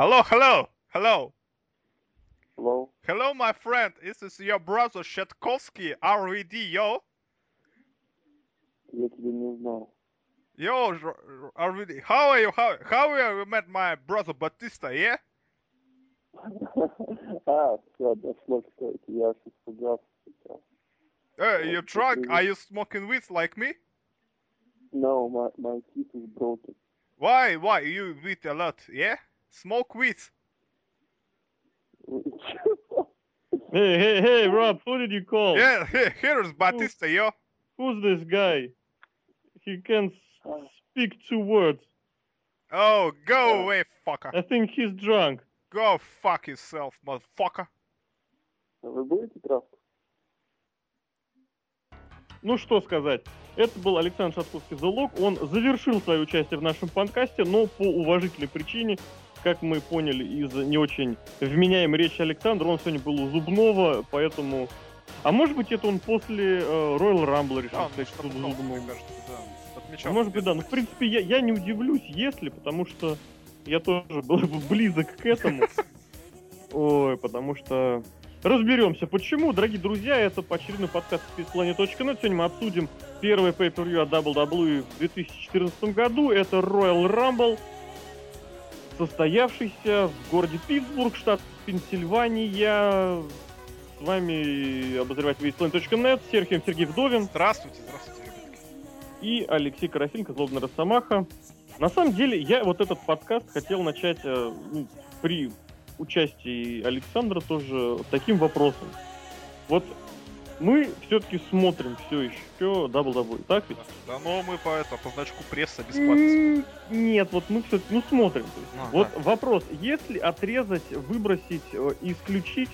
Hello, hello, hello. Hello? Hello, my friend. This is your brother Shetkovsky, RVD, yo. Я тебя не знаю. Yo, R- R- RVD. How are you? How, how are you met my brother Batista, yeah? А, все, дошло, что это. Я аж испугался сейчас. Uh, Oh, you drunk? okay. Are you smoking weed like me? No, my, my teeth is broken. Why? Why? You weed a lot, yeah? Smoke weed. Hey, hey, hey, Rob, who did you call? Yeah, here- here's Batista, yo. Who's this guy? He can speak two words. Oh, go Uh, away, fucker. I think he's drunk. Go fuck yourself, motherfucker. Вы будете травку? Ну что сказать. Это был Александр Шатковский Залог. Он завершил свое участие в нашем подкасте, но по уважительной причине, как мы поняли из не очень вменяемой речи Александра, он сегодня был у Зубного, поэтому... А может быть, это он после э, Royal Rumble решил Да, сказать, что у Зубного. кажется, да. Отмечал. Может быть, да. Ну, в принципе, я, я не удивлюсь, если, потому что я тоже был бы близок к этому. Ой, потому что... Разберемся, почему, дорогие друзья, это очередной подкаст SpacePlanet.net. Сегодня мы обсудим первый pay-per-view от WWE в 2014 году. Это Royal Rumble, состоявшийся в городе Питтсбург, штат Пенсильвания. С вами обозреватель SpacePlanet.net, Серхием Сергей Вдовин Здравствуйте, здравствуйте, ребятки. и Алексей Карасенко, Злобный Росомаха. На самом деле, я вот этот подкаст хотел начать э, ну, при участии Александра тоже таким вопросом. Вот мы все-таки смотрим все еще WWE, так ведь? Да, но мы по это, по значку пресса бесплатно. Нет, вот мы все ну смотрим. То есть. А, вот вопрос, если отрезать, выбросить, э, исключить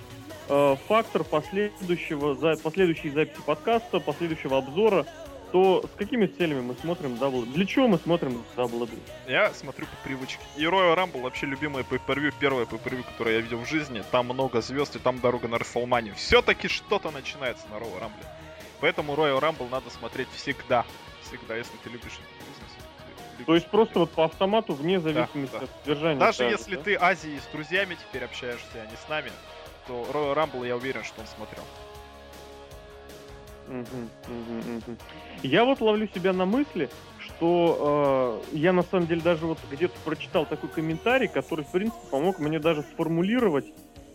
э, фактор последующего, за, последующей записи подкаста, последующего обзора, то с какими целями мы смотрим WWE? Для чего мы смотрим WWE? Я смотрю по привычке. И Royal Rumble вообще любимое pay-per-view, первое pay-per-view, которое я видел в жизни. Там много звезд и там дорога на Расселмане. Все-таки что-то начинается на Royal Rumble. Поэтому Royal Rumble надо смотреть всегда. Всегда, если ты любишь бизнес. То есть просто вот по автомату, вне зависимости да. от содержания. Даже каждого, если да? ты Азией с друзьями теперь общаешься, а не с нами, то Royal Rumble я уверен, что он смотрел. Я вот ловлю себя на мысли, что э, я на самом деле даже вот где-то прочитал такой комментарий, который, в принципе, помог мне даже сформулировать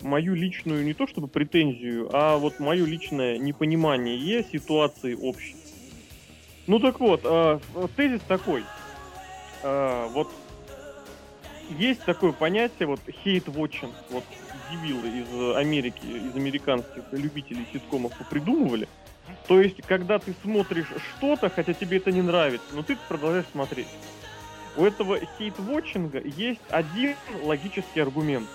мою личную, не то чтобы претензию, а вот мое личное непонимание ситуации общей. Ну так вот, э, тезис такой. Э, вот есть такое понятие, вот хейт-вотчинг, вот дебилы из Америки, из американских любителей ситкомов придумывали. То есть, когда ты смотришь что-то, хотя тебе это не нравится, но ты продолжаешь смотреть. У этого хейт-вотчинга есть один логический аргумент,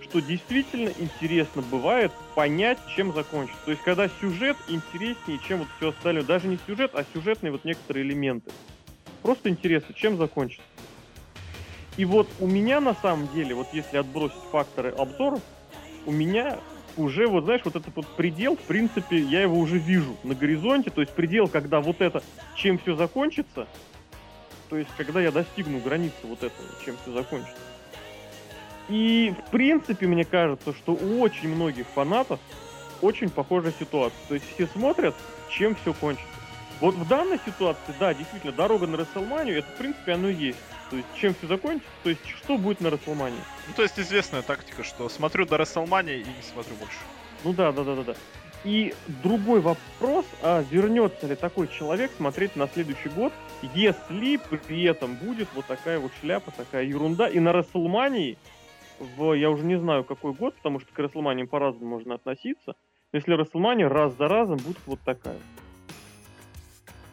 что действительно интересно бывает понять, чем закончится. То есть, когда сюжет интереснее, чем вот все остальное. Даже не сюжет, а сюжетные вот некоторые элементы. Просто интересно, чем закончится. И вот у меня на самом деле, вот если отбросить факторы обзоров, у меня уже, вот знаешь, вот этот вот предел, в принципе, я его уже вижу на горизонте, то есть предел, когда вот это, чем все закончится, то есть когда я достигну границы вот этого, чем все закончится. И, в принципе, мне кажется, что у очень многих фанатов очень похожая ситуация. То есть все смотрят, чем все кончится. Вот в данной ситуации, да, действительно, дорога на Расселманию, это, в принципе, оно и есть. То есть, чем все закончится, то есть, что будет на Расселмании. Ну, то есть известная тактика, что смотрю до Расселмания и не смотрю больше. Ну да, да, да, да, да. И другой вопрос, а вернется ли такой человек смотреть на следующий год, если при этом будет вот такая вот шляпа, такая ерунда, и на Расселмании, в, я уже не знаю какой год, потому что к Расселмании по-разному можно относиться, но если Расселмания раз за разом будет вот такая.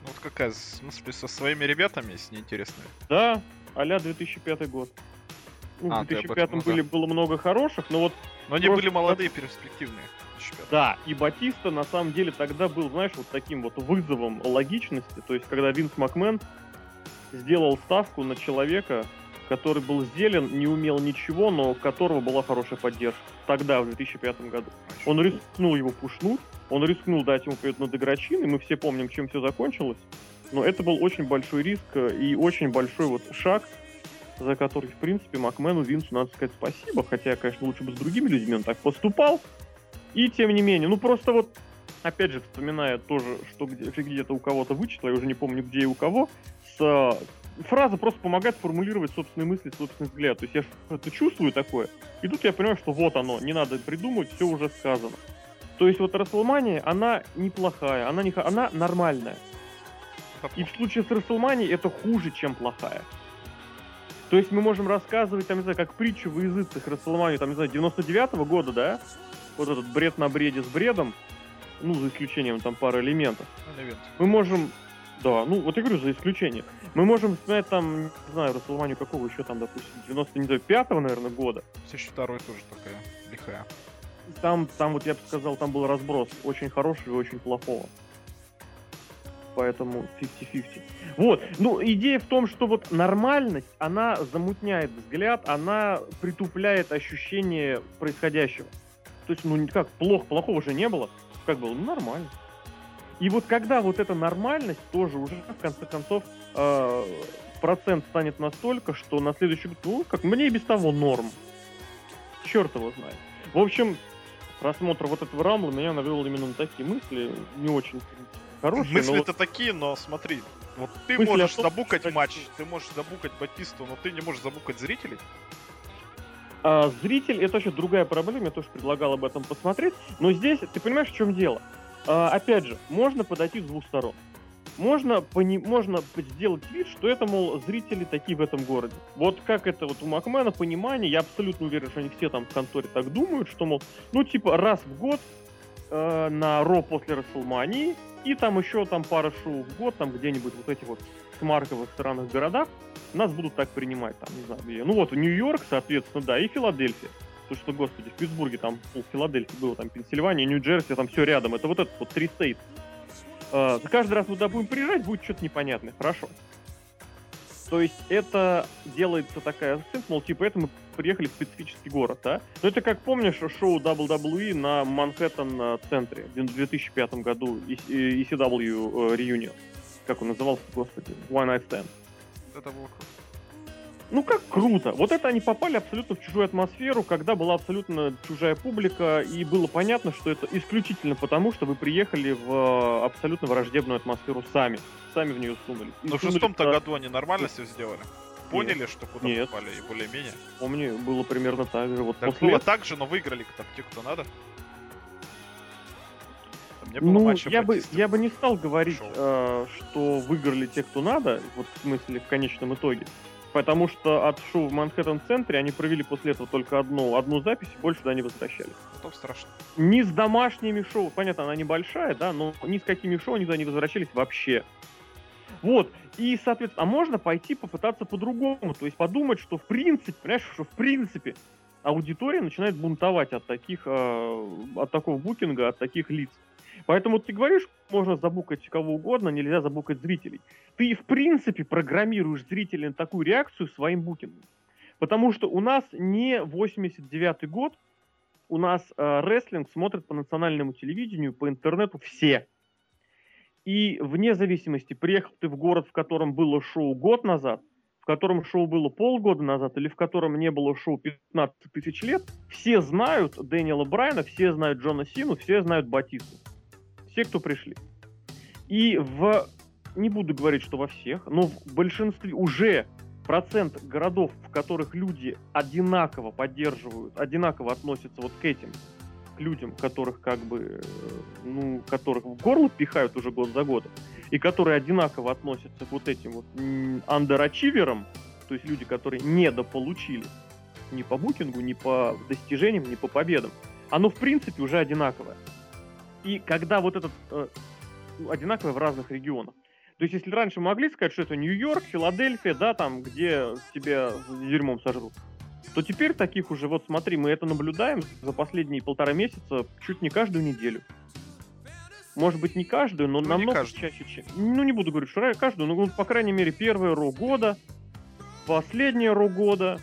Ну, вот какая, в смысле, со своими ребятами, если неинтересно. Да, а-ля 2005 год. Ну, А, в ты об 2005 этом, ну да. были, было много хороших, но вот Но они Просто- были молодые, перспективные. Да, и Батиста на самом деле тогда был, знаешь, вот таким вот вызовом логичности. То есть, когда Винс Макмен сделал ставку на человека, который был зелен, не умел ничего, но у которого была хорошая поддержка. Тогда, в 2005 году. Он рискнул его пушнуть, он рискнул дать ему победу над игрочиной, мы все помним, чем все закончилось. Но это был очень большой риск э, и очень большой вот шаг за который, в принципе, Макмену, Винсу надо сказать спасибо, хотя, конечно, лучше бы с другими людьми он так поступал. И, тем не менее, ну просто вот, опять же, вспоминая тоже, что где- где-то у кого-то вычисло, я уже не помню, где и у кого, с, э, фраза просто помогает формулировать собственные мысли, собственный взгляд. То есть я это чувствую такое, и тут я понимаю, что вот оно, не надо придумывать, все уже сказано. То есть вот Расселмания, она неплохая, она, не, она нормальная. И в случае с WrestleMania это хуже, чем плохая. То есть мы можем рассказывать, там, не знаю, как притчу в языцах WrestleMania, там, не знаю, 99-го года, да? Вот этот бред на бреде с бредом, ну, за исключением там пары элементов. event. Мы можем, да, ну, вот я говорю, за исключением. Мы можем вспоминать там, не знаю, WrestleMania какого еще там, допустим, 95-го, наверное, года. 2002 тоже такая лихая. Там, там, вот я бы сказал, там был разброс очень хорошего и очень плохого. Поэтому 50-50. Вот, ну, идея в том, что вот нормальность, она замутняет взгляд, она притупляет ощущение происходящего. То есть, ну, как, плохо, плохого же не было. Как было? Ну, нормально. И вот когда вот эта нормальность тоже уже, в конце концов, э, процент станет настолько, что на следующий год, ну, как мне и без того норм. Черт его знает. В общем, просмотр вот этого рамбла меня навел именно на такие мысли, не очень хорошие. но вот- Мысли-то такие, но смотри, вот ты Мысли можешь том, забукать что- матч, ты можешь забукать Батисту, но ты не можешь забукать зрителей. А, зритель это еще другая проблема, я тоже предлагал об этом посмотреть. Но здесь, ты понимаешь, в чем дело? А, опять же, можно подойти с двух сторон. Можно, пони- можно сделать вид, что это, мол, зрители такие в этом городе. Вот как это вот у Макмена понимание, я абсолютно уверен, что они все там в конторе так думают, что, мол, ну, типа, раз в год э, на Ро после Расселмании, и там еще там пара шоу в год, там где-нибудь вот этих вот смарковых странных городах, нас будут так принимать, там, не знаю. Ну вот, Нью-Йорк, соответственно, да, и Филадельфия. Потому что, господи, в Питтсбурге там пол Филадельфии было, там Пенсильвания, Нью-Джерси, там все рядом. Это вот этот вот три стейт. Э, каждый раз мы туда будем приезжать, будет что-то непонятное. Хорошо. То есть это делается такая акцент, мол, типа, это мы приехали в специфический город, да? Но это как помнишь шоу WWE на Манхэттен-центре в 2005 году, ECW э, Reunion. Как он назывался, господи? One Night Stand. Это было круто. Ну как круто. Вот это они попали абсолютно в чужую атмосферу, когда была абсолютно чужая публика, и было понятно, что это исключительно потому, что вы приехали в э, абсолютно враждебную атмосферу сами. Сами в нее сунулись. Но в шестом-то году они нормально все сделали. Поняли, что куда Нет. попали, и более-менее. Помню, было примерно так же. Вот Так после было так же, но выиграли там те, кто надо. Там не было Ну, матча я бы, я бы не стал говорить, Шоу. э, что выиграли те, кто надо, вот в смысле в конечном итоге. Потому что от шоу в Манхэттен-центре они провели после этого только одну, одну запись, и больше туда не возвращались. Потом страшно. Ни с домашними шоу, понятно, она небольшая, да, но ни с какими шоу они туда не возвращались вообще. Вот, и, соответственно, а можно пойти попытаться по-другому, то есть подумать, что в принципе, понимаешь, что в принципе аудитория начинает бунтовать от таких, э, от такого букинга, от таких лиц. Поэтому ты говоришь, можно забукать кого угодно, нельзя забукать зрителей. Ты, в принципе, программируешь зрителей на такую реакцию своим букингом. Потому что у нас не 89-й год, у нас э, рестлинг смотрят по национальному телевидению, по интернету все. И вне зависимости, приехал ты в город, в котором было шоу год назад, в котором шоу было полгода назад, или в котором не было шоу 15 тысяч лет, все знают Дэниела Брайана, все знают Джона Сину, все знают Батисту. Все, кто пришли. И в... Не буду говорить, что во всех, но в большинстве уже процент городов, в которых люди одинаково поддерживают, одинаково относятся вот к этим, к людям, которых как бы, э, ну, которых в горло пихают уже год за годом, и которые одинаково относятся к вот этим вот андерачиверам, то есть люди, которые недополучили ни по букингу, ни по достижениям, ни по победам, оно в принципе уже одинаковое. И когда вот этот э, одинаковое в разных регионах. То есть, если раньше могли сказать, что это Нью-Йорк, Филадельфия, да, там, где тебя дерьмом сожрут, то теперь таких уже, вот смотри, мы это наблюдаем за последние полтора месяца чуть не каждую неделю. Может быть, не каждую, но Ну, намного каждую. чаще, чем... Ну, не буду говорить, что каждую, но, ну, по крайней мере, первое Ро года, последнее Ро года,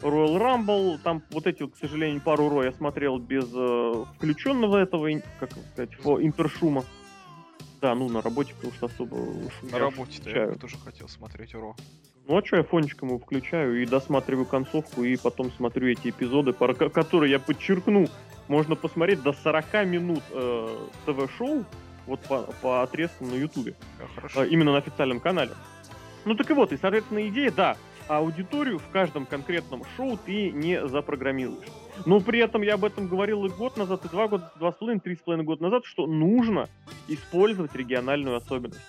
Royal Rumble, там вот эти, вот, к сожалению, пару Ро я смотрел без э, включенного этого, как сказать, интершума. Да, ну, на работе, потому что особо На работе-то я тоже хотел смотреть Ро. Ну а что, я фончиком его включаю и досматриваю концовку, и потом смотрю эти эпизоды, которые, я подчеркну, можно посмотреть до 40 минут э, ТВ-шоу, вот по, по отрезкам на Ютубе, хорошо. э, именно на официальном канале. Ну так и вот, и, соответственно, идея, да, аудиторию в каждом конкретном шоу ты не запрограммируешь. Но при этом я об этом говорил и год назад, и два года, два с половиной, три с половиной года назад, что нужно использовать региональную особенность.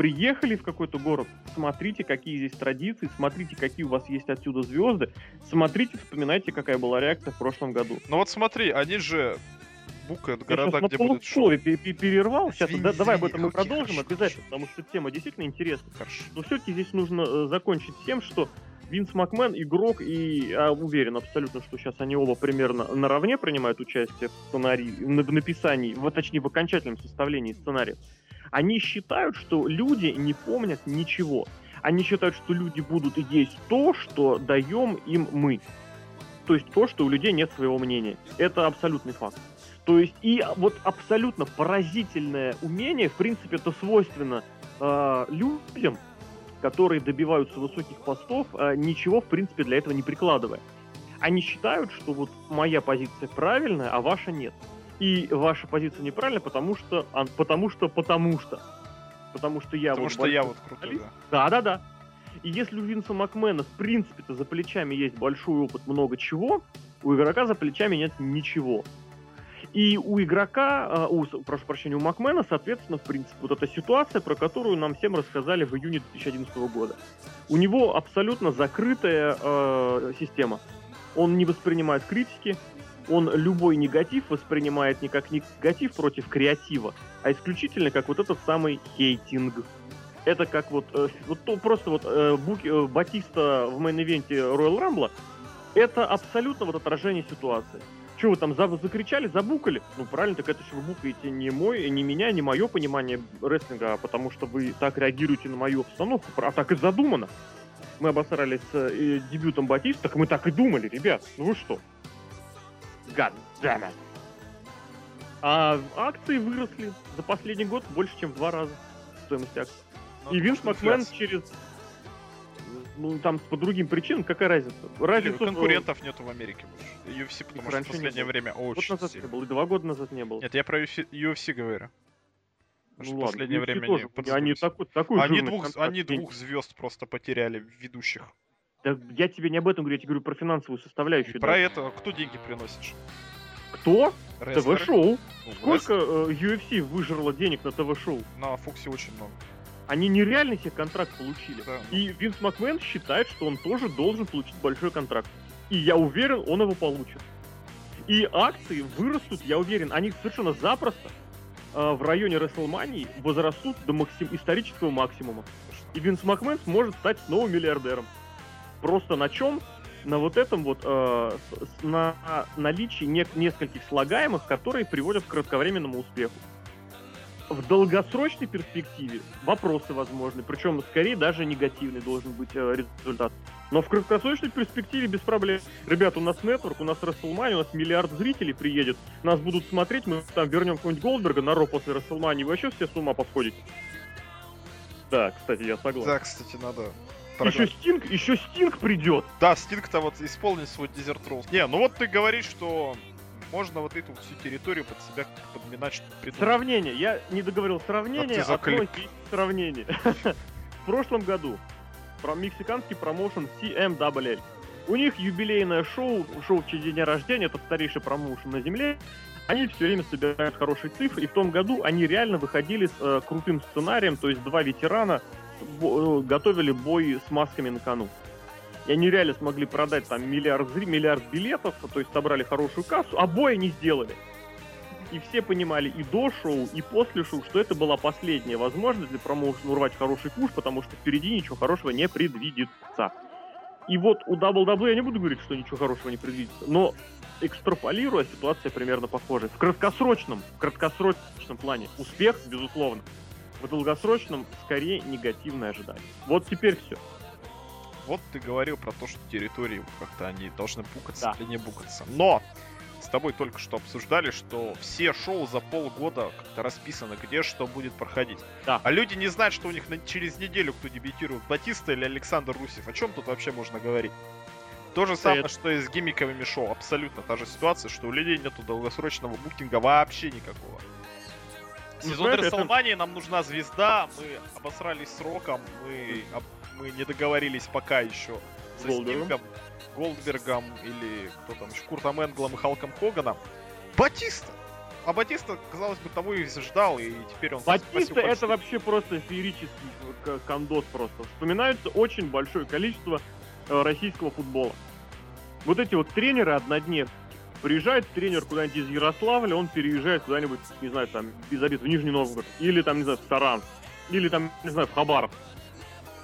Приехали в какой-то город, смотрите, какие здесь традиции, смотрите, какие у вас есть отсюда звезды, смотрите, вспоминайте, какая была реакция в прошлом году. Ну вот смотри, они же букают Я города, где будет шоу. пе- перервал, сейчас Извини, да- давай об этом мы продолжим хорошо, обязательно, хорошо. потому что тема действительно интересная. Хорошо. Но все-таки здесь нужно э, закончить тем, что Винс Макмен игрок, и я уверен абсолютно, что сейчас они оба примерно наравне принимают участие в сценарии, в написании, в, точнее в окончательном составлении сценария. Они считают, что люди не помнят ничего. Они считают, что люди будут есть то, что даем им мы. То есть то, что у людей нет своего мнения. Это абсолютный факт. То есть и вот абсолютно поразительное умение, в принципе, это свойственно э, людям, которые добиваются высоких постов, э, ничего, в принципе, для этого не прикладывая. Они считают, что вот моя позиция правильная, а ваша нет. И ваша позиция неправильная, потому что, а, потому что, потому что. Потому что я Потому вот что я вот крутой, да. Да, да, да. И если у Винса Макмена, в принципе-то, за плечами есть большой опыт много чего, у игрока за плечами нет ничего. И у игрока, а, у, прошу прощения, у Макмена, соответственно, в принципе, вот эта ситуация, про которую нам всем рассказали в июне 2011 года. У него абсолютно закрытая э, система. Он не воспринимает критики, он любой негатив воспринимает не как негатив против креатива, а исключительно как вот этот самый hating. Это как вот, э, вот то- просто вот э, Буки- э, Батиста в main event е Royal Rumble, это абсолютно вот отражение ситуации. Что вы там за- закричали, забукали? Ну правильно, так это же вы букаете не мой, не меня, не мое понимание рестлинга, а потому что вы так реагируете на мою постановку, а так и задумано. Мы обосрались с э, дебютом Батиста, так мы так и думали, ребят. Ну вы что? God damn it. А акции выросли за последний год больше, чем в два раза стоимость акций. Ну, И Винс что Макмен через... Ну, там по другим причинам, какая разница? Разница... в- конкурентов нету в Америке больше. UFC, потому что в не последнее время очень назад не сильно. было, и два года назад не было. Нет, я про UFC, UFC говорю. Потому Ну что в ладно, последнее UFC время тоже, они они такой, такой Они двух, они двух звезд просто потеряли, ведущих. Да я тебе не об этом говорю, я тебе говорю про финансовую И составляющую. про да. это кто деньги приносит? Кто? ТВ-шоу. Ну, Сколько э, UFC выжрало денег на ТВ-шоу? На Фоксе очень много. Они нереально себе контракт получили. Да. И Винс Макмен считает, что он тоже должен получить большой контракт. И я уверен, он его получит. И акции вырастут, я уверен, они совершенно запросто э, в районе Расселмании возрастут до максим- исторического максимума. И Винс Макмен сможет стать новым миллиардером. Просто на чем? На вот этом вот, э, на наличии не- нескольких слагаемых, которые приводят к кратковременному успеху. В долгосрочной перспективе вопросы возможны, причем скорее даже негативный должен быть э, результат. Но в краткосрочной перспективе без проблем. Ребят, у нас нетворк, у нас Расселмани, у нас миллиард зрителей приедет, нас будут смотреть, мы там вернем какого-нибудь Голдберга на Ро после Расселмани, вы вообще все с ума посходите. Да, кстати, я согласен. Да, кстати, надо... еще. Стинг, еще Стинг придет. Да, Стинг-то вот исполнит свой дезерт. Не, ну вот ты говоришь, что можно вот эту всю территорию под себя подминать, что придумать. Сравнение. Я не договорил сравнение, а сравнение. В прошлом году про мексиканский промоушен CMWL. У них юбилейное шоу, шоу в честь дня рождения, это старейший промоушен на земле. Они все время собирают хорошие цифры, и в том году они реально выходили с э, крутым сценарием, то есть два ветерана э, готовили бой с масками на кону. И они реально смогли продать там миллиард, миллиард билетов, то есть собрали хорошую кассу, а бой они сделали. И все понимали и до шоу, и после шоу, что это была последняя возможность для промоушена урвать хороший куш, потому что впереди ничего хорошего не предвидится. И вот у WWE я не буду говорить, что ничего хорошего не предвидится, но экстраполируя, ситуация примерно похожая. В краткосрочном, в краткосрочном плане успех, безусловно. В долгосрочном, скорее, негативное ожидание. Вот теперь все. Вот ты говорил про то, что территории как-то они должны букаться Да. или не букаться. Но тобой только что обсуждали, что все шоу за полгода как-то расписано, где что будет проходить. Да. А люди не знают, что у них на- через неделю кто дебютирует, Батиста или Александр Русев. О чем тут вообще можно говорить? То же самое, что и с гиммиковыми шоу. Абсолютно та же ситуация, что у людей нету долгосрочного букинга вообще никакого. Сезон Расселмании нам нужна звезда, мы обосрались сроком, мы, об- мы не договорились пока еще с Голдбергом. Голдбергом или кто там еще, Куртом Энглом и Халком Хоганом. Батиста! А Батиста, казалось бы, того и ждал, и теперь он... Батиста это вообще просто феерический кондос просто. Вспоминается очень большое количество э, российского футбола. Вот эти вот тренеры однодневки. Приезжает тренер куда-нибудь из Ярославля, он переезжает куда-нибудь, не знаю, там, без обид, в Нижний Новгород. Или там, не знаю, в Саранск. Или там, не знаю, в Хабаров.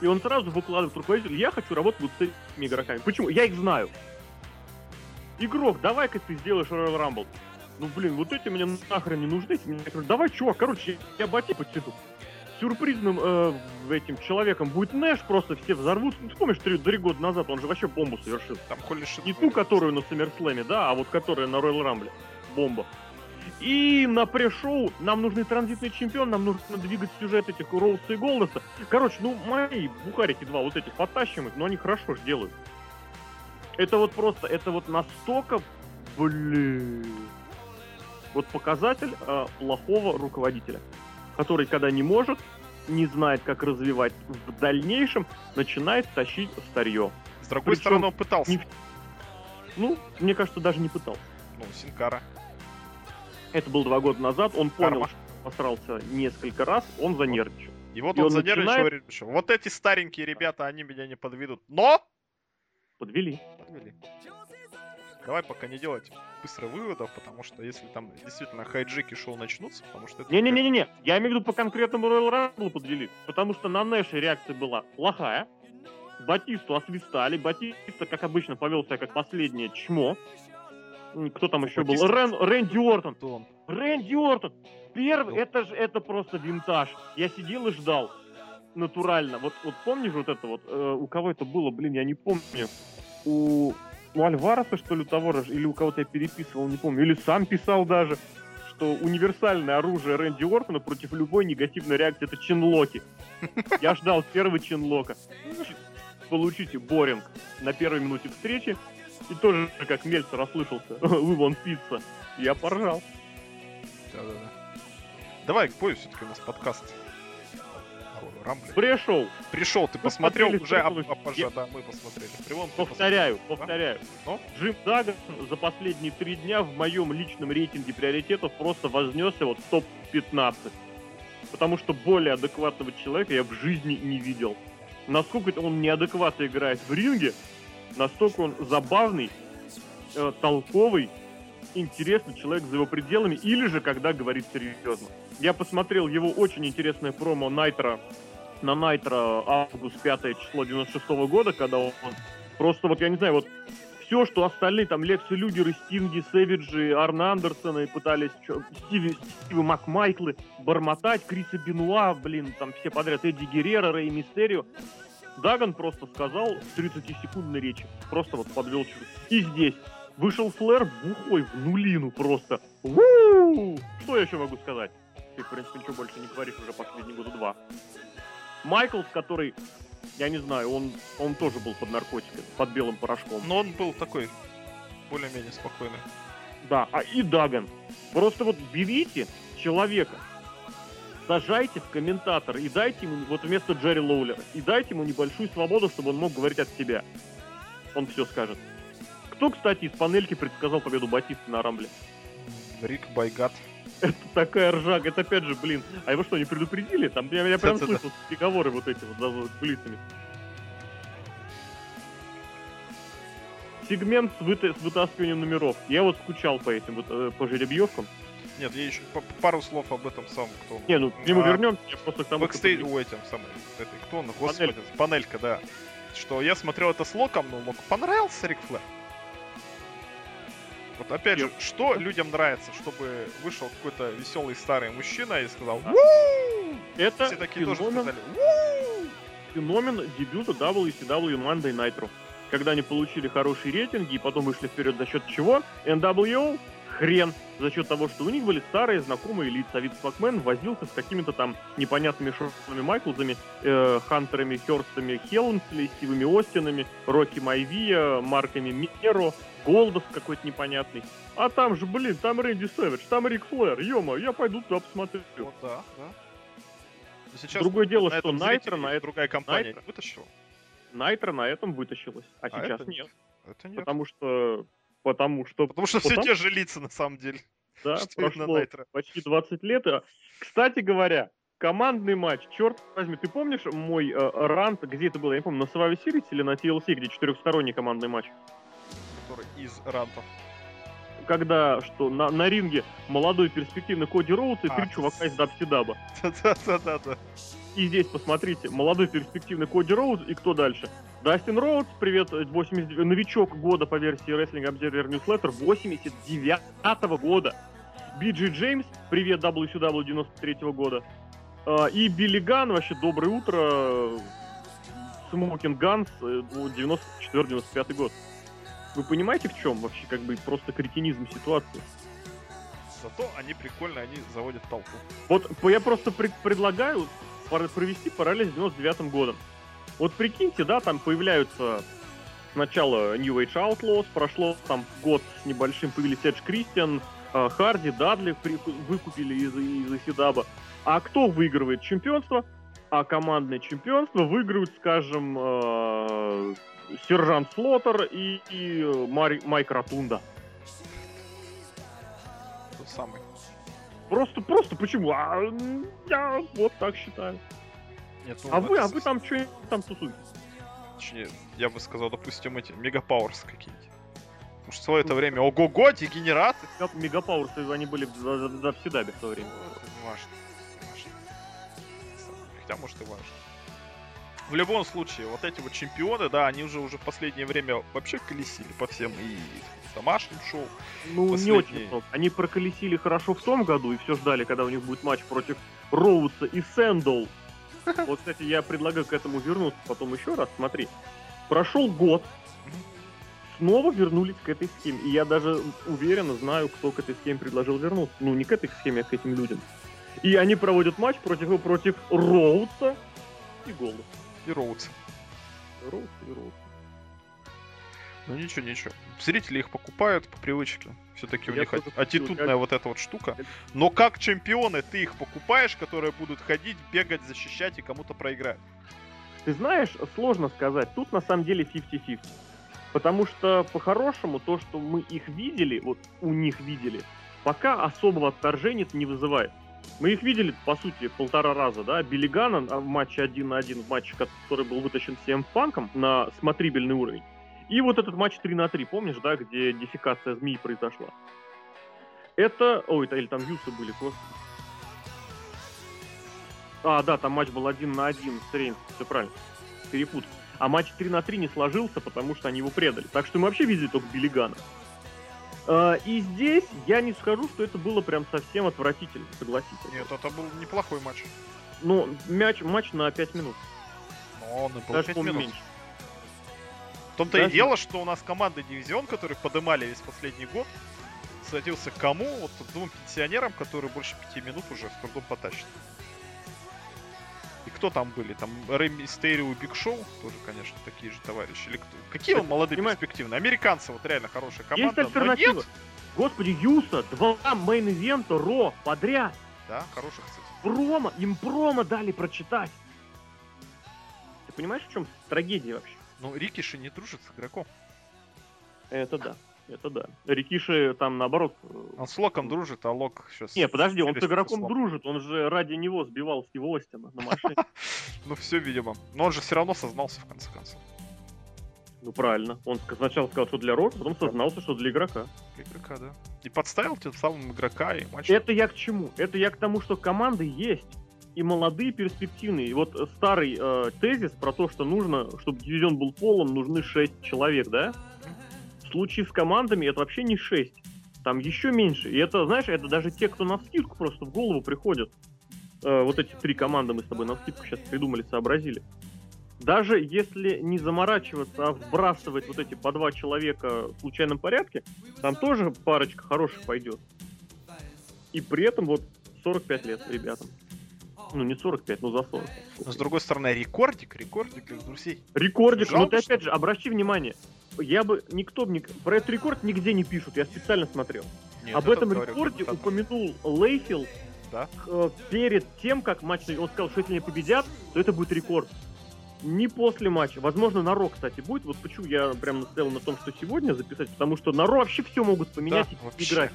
И он сразу выкладывает руководитель, я хочу работать вот с этими игроками. Почему? Я их знаю. Игрок, давай-ка ты сделаешь Royal Rumble. Ну, блин, вот эти мне нахрен не нужны. эти мне- Я давай, чувак, короче, я бати подсяду. Сюрпризным э, этим человеком будет Нэш, просто все взорвутся. Ну, ты помнишь, три, три года назад он же вообще бомбу совершил. Там Холли Шит Не ту, которую на Саммерслэме, да, а вот которая на Royal Rumble. Бомба. И на пресс-шоу нам нужны транзитный чемпион, нам нужно двигать сюжет этих Роуса и Голдоса. Короче, ну, мои бухарики два вот этих подтащим их, но они хорошо ж делают. Это вот просто, это вот настолько, блин, вот показатель э, плохого руководителя, который, когда не может, не знает, как развивать в дальнейшем, начинает тащить старье. С другой Причем стороны, он пытался. не- Ну, мне кажется, даже не пытался. Ну, Синкара. Это был два года назад, он понял, Карма. что посрался несколько раз, он занервничал. И вот И он он занервничал, начинает- говорит, что вот эти старенькие ребята, они меня не подведут. Но! Подвели. Подвели. Давай пока не делать быстро выводов, потому что если там действительно хайджики шоу начнутся, потому что это... Не-не-не-не, я имею в виду по конкретному Royal Rumble подвели. Потому что на Нэше реакция была плохая. Батисту освистали. Батиста, как обычно, повел себя как последнее чмо. Кто там еще был? Батиста- Рэн, Рэнди Ортон. Антон. Рэнди Ортон! Первый, Ну. это же это просто винтаж. Я сидел и ждал. Натурально. Вот, вот помнишь вот это вот? э, у кого это было, блин, я не помню. У, у Альвареса, что ли, у того же, или у кого-то я переписывал, не помню. Или сам писал даже, что универсальное оружие Рэнди Ортона против любой негативной реакции это чинлоки. Я ждал первый чинлока. Получите боринг на первой минуте встречи. И тоже, как Мельцер ослышался, вы вон пицца. Я поржал. Да-да-да. Давай к бою все-таки у нас подкаст. Рамбле. Пришел. Пришел, ты Мы посмотрел уже, а, в а, позже, да, мы посмотрели. Ты Повторяю, посмотрел, да? повторяю. Ну? Джим Даган за последние три дня в моем личном рейтинге приоритетов просто вознесся вот в топ-15. Потому что более адекватного человека я в жизни не видел. Насколько он неадекватно играет в ринге, настолько он забавный, э, толковый, интересный человек за его пределами, или же когда говорит серьезно. Я посмотрел его очень интересное промо Найтра на Найтро август 5 число 96 года, когда он просто вот, я не знаю, вот все, что остальные, там, Лекси Люгеры, Стинги, Сэвиджи, Арна Андерсона пытались, чё, Стиви, Стивы Макмайклы, бормотать, Криса Бенуа, блин, там все подряд, Эдди Геррера, Рэй Мистерио. Даган просто сказал в 30-секундной речи, просто вот подвел черту. И здесь вышел Флэр бухой в нулину просто. У-у-у! Что я еще могу сказать? Ты, в принципе, ничего больше не говоришь уже последние года два. Майклс, который, я не знаю, он, он тоже был под наркотиками, под белым порошком. Но он был такой более-менее спокойный. Да, а и Даган. Просто вот берите человека, сажайте в комментатор и дайте ему, вот вместо Джерри Лоулера, и дайте ему небольшую свободу, чтобы он мог говорить от себя. Он все скажет. Кто, кстати, из панельки предсказал победу Батиста на Рамбле? Рик Байгат. Это такая ржака, это опять же, блин. А его что, не предупредили? Там я, я прям слышал переговоры вот эти вот за кулисами. Сегмент с, выта- с вытаскиванием номеров. Я вот скучал по этим, вот, э, по жеребьевкам. Нет, я еще пару слов об этом самом, кто... Не, ну, к нему А, вернемся, я просто к тому, Бэкстейдж, ой, этим самым, этой, кто он, господи, панелька. да. Что я смотрел это с Локом, но Лок понравился Рик Флэр. Вот опять же, что людям нравится, чтобы вышел какой-то веселый старый мужчина и сказал. «Вуу!» Это Все такие тоже феномен, сказали «Вуу!» феномен дебюта WCW Monday Nitro. Когда они получили хорошие рейтинги и потом вышли вперед за счет чего? NWO хрен за счет того, что у них были старые знакомые лица. Винс Макмен возился с какими-то там непонятными Шонами Майклзами, э, Хантерами, Херстами, Хелмсли, Стивами Остинами, Рокки Майвия, Марками Миро, Голдов какой-то непонятный. А там же, блин, там Рэнди Сэвидж, там Рик Флэр, ё я пойду туда посмотрю. Вот да, да. Но сейчас Другое дело, на что Найтро на это- другая компания Найтро. вытащила. Найтро на этом вытащилась, а, А сейчас это нет. Это нет. Потому что... Потому что... Потому что все Потому- те же лица на самом деле. Да, что прошло Найтро. почти 20 лет. А, Кстати говоря, командный матч, черт возьми, ты помнишь мой э, рант, где это было, я не помню, на Survivor Series или на TLC, где четырехсторонний командный матч? Из рантов. Когда, что на, на ринге молодой перспективный Коди Роуз и А, три чувака из Дабсидаба. Да-да-да-да. И здесь, посмотрите, молодой перспективный Коди Роуз и кто дальше? Дастин Роудс, привет, э, 89 новичок года по версии Wrestling Observer Newsletter, 89 года. Би Джи Джеймс, привет, WCW 93 года. А, И Билли Ган, вообще доброе утро, Smoking Gunns, э, ну, 94-95 год. Вы понимаете, в чем вообще как бы просто кретинизм ситуации? Зато они прикольно, они заводят толпу. Вот я просто пред- предлагаю провести параллель с 99 годом. Вот прикиньте, да, там появляются сначала New Age Outlaws, прошло там год с небольшим, появились Эдж Кристиан, э, Харди, Дадли выкупили из, из Исидаба. А кто выигрывает чемпионство? А командное чемпионство выигрывают, скажем, э, Сержант Слотер и, и Мари- Майк Ротунда. Тот самый. Просто, просто почему? А, я вот так считаю. Нет, ну, А вы, а вы там что там тусуете? Точнее, я бы сказал, допустим, эти мегапауэрс какие-нибудь. Потому что в свое это время ого-го, дегенераты. Мега- Мегапауэрсы, они были в за- за- за Псидабе в то время. Ну, это не важно. Хотя, может, и важно. В любом случае, вот эти вот чемпионы, да, они уже уже в последнее время вообще колесили по всем и домашним шоу. Ну, не Последние. очень много. Они проколесили хорошо в том году и все ждали, когда у них будет матч против Роудса и Сэндл. Вот, кстати, я предлагаю к этому вернуться потом еще раз. Смотри, прошел год, снова вернулись к этой схеме. И я даже уверенно знаю, кто к этой схеме предложил вернуться. Ну, не к этой схеме, а к этим людям. И они проводят матч против, против Роудса и Голда. И Роудс. Роудса и Роудса. Ну ничего, ничего. Зрители их покупают по привычке. Все-таки у них ати- аттитудная хочу. вот эта вот штука. Но как чемпионы ты их покупаешь, которые будут ходить, бегать, защищать и кому-то проиграют. Ты знаешь, сложно сказать. Тут на самом деле 50-50. Потому что, по-хорошему, то, что мы их видели, вот у них видели, пока особого отторжения это не вызывает. Мы их видели, по сути, полтора раза, да? Билли Ганна в матче один на один, в матче, который был вытащен CM Панком на смотрибельный уровень. И вот этот матч 3 на 3, помнишь, да, где дефикация змеи произошла? Это... Ой, это, или там Юсы были, господи. А, да, там матч был один на один с Рейнс, все правильно. Перепутал. А матч 3 на 3 не сложился, потому что они его предали. Так что мы вообще видели только Билигана. И здесь я не скажу, что это было прям совсем отвратительно, согласитесь. Нет, это был неплохой матч. Ну, мяч, матч на 5 минут. Но он и был Даже, 5 по-моему, минут. меньше. В том-то и Даже- дело, что у нас командный дивизион, который подымали весь последний год, садился к кому? Вот двум пенсионерам, которые больше пяти минут уже с трудом потащат. Кто там были? Там Рэй Мистерио и Биг Шоу, тоже, конечно, такие же товарищи. Или кто? Какие он молодые понимаешь- перспективные? Американцы, вот реально хорошая Есть команда. но альтернатива. нет. Господи, Юса, два main event а Raw подряд. Да, хороших, кстати. Промо, им промо дали прочитать. Ты понимаешь, в чем трагедия вообще? Ну, Рикиши не дружит с Роком. Это да, это да. Рикиши там наоборот... э, Он с Роком дружит, а Рок сейчас... Не, подожди, он с Роком дружит, он же ради него сбивал Стива Остина на машине. Ну, все, видимо. Но он же все равно сознался, в конце концов. Ну правильно, он сначала сказал, что для Рока, потом сознался, что для игрока. Для игрока, да. И подставил тем самым игрока, и матч... Это я к чему? Это я к тому, что команды есть. И молодые, перспективные. И вот э, старый э, тезис про то, что нужно, чтобы дивизион был полон, нужны 6 человек, да? В случае с командами это вообще не 6. Там еще меньше. И это, знаешь, это даже те, кто на скидку просто в голову приходят. Э, вот эти три команды мы с тобой на скидку сейчас придумали, сообразили. даже если не заморачиваться, а вбрасывать вот эти по два человека в случайном порядке, там тоже парочка хороших пойдет. И при этом вот 45 лет ребятам. Ну, не 45, но за 40. Но с другой стороны, рекордик, рекордик из друзей. Рекордик, но Жалко, ты что опять же, обращи внимание, я бы, никто мне, про этот рекорд нигде не пишут, я специально смотрел. Нет, Об этом говорю, рекорде комментатор. упомянул Лейфилд Да? э, перед тем, как матч, он сказал, что если они победят, то это будет рекорд. Не после матча. Возможно, на Raw, кстати, будет. Вот почему я прям настоял на том, что сегодня записать, потому что на Raw вообще все могут поменять Да, и вообще. играть.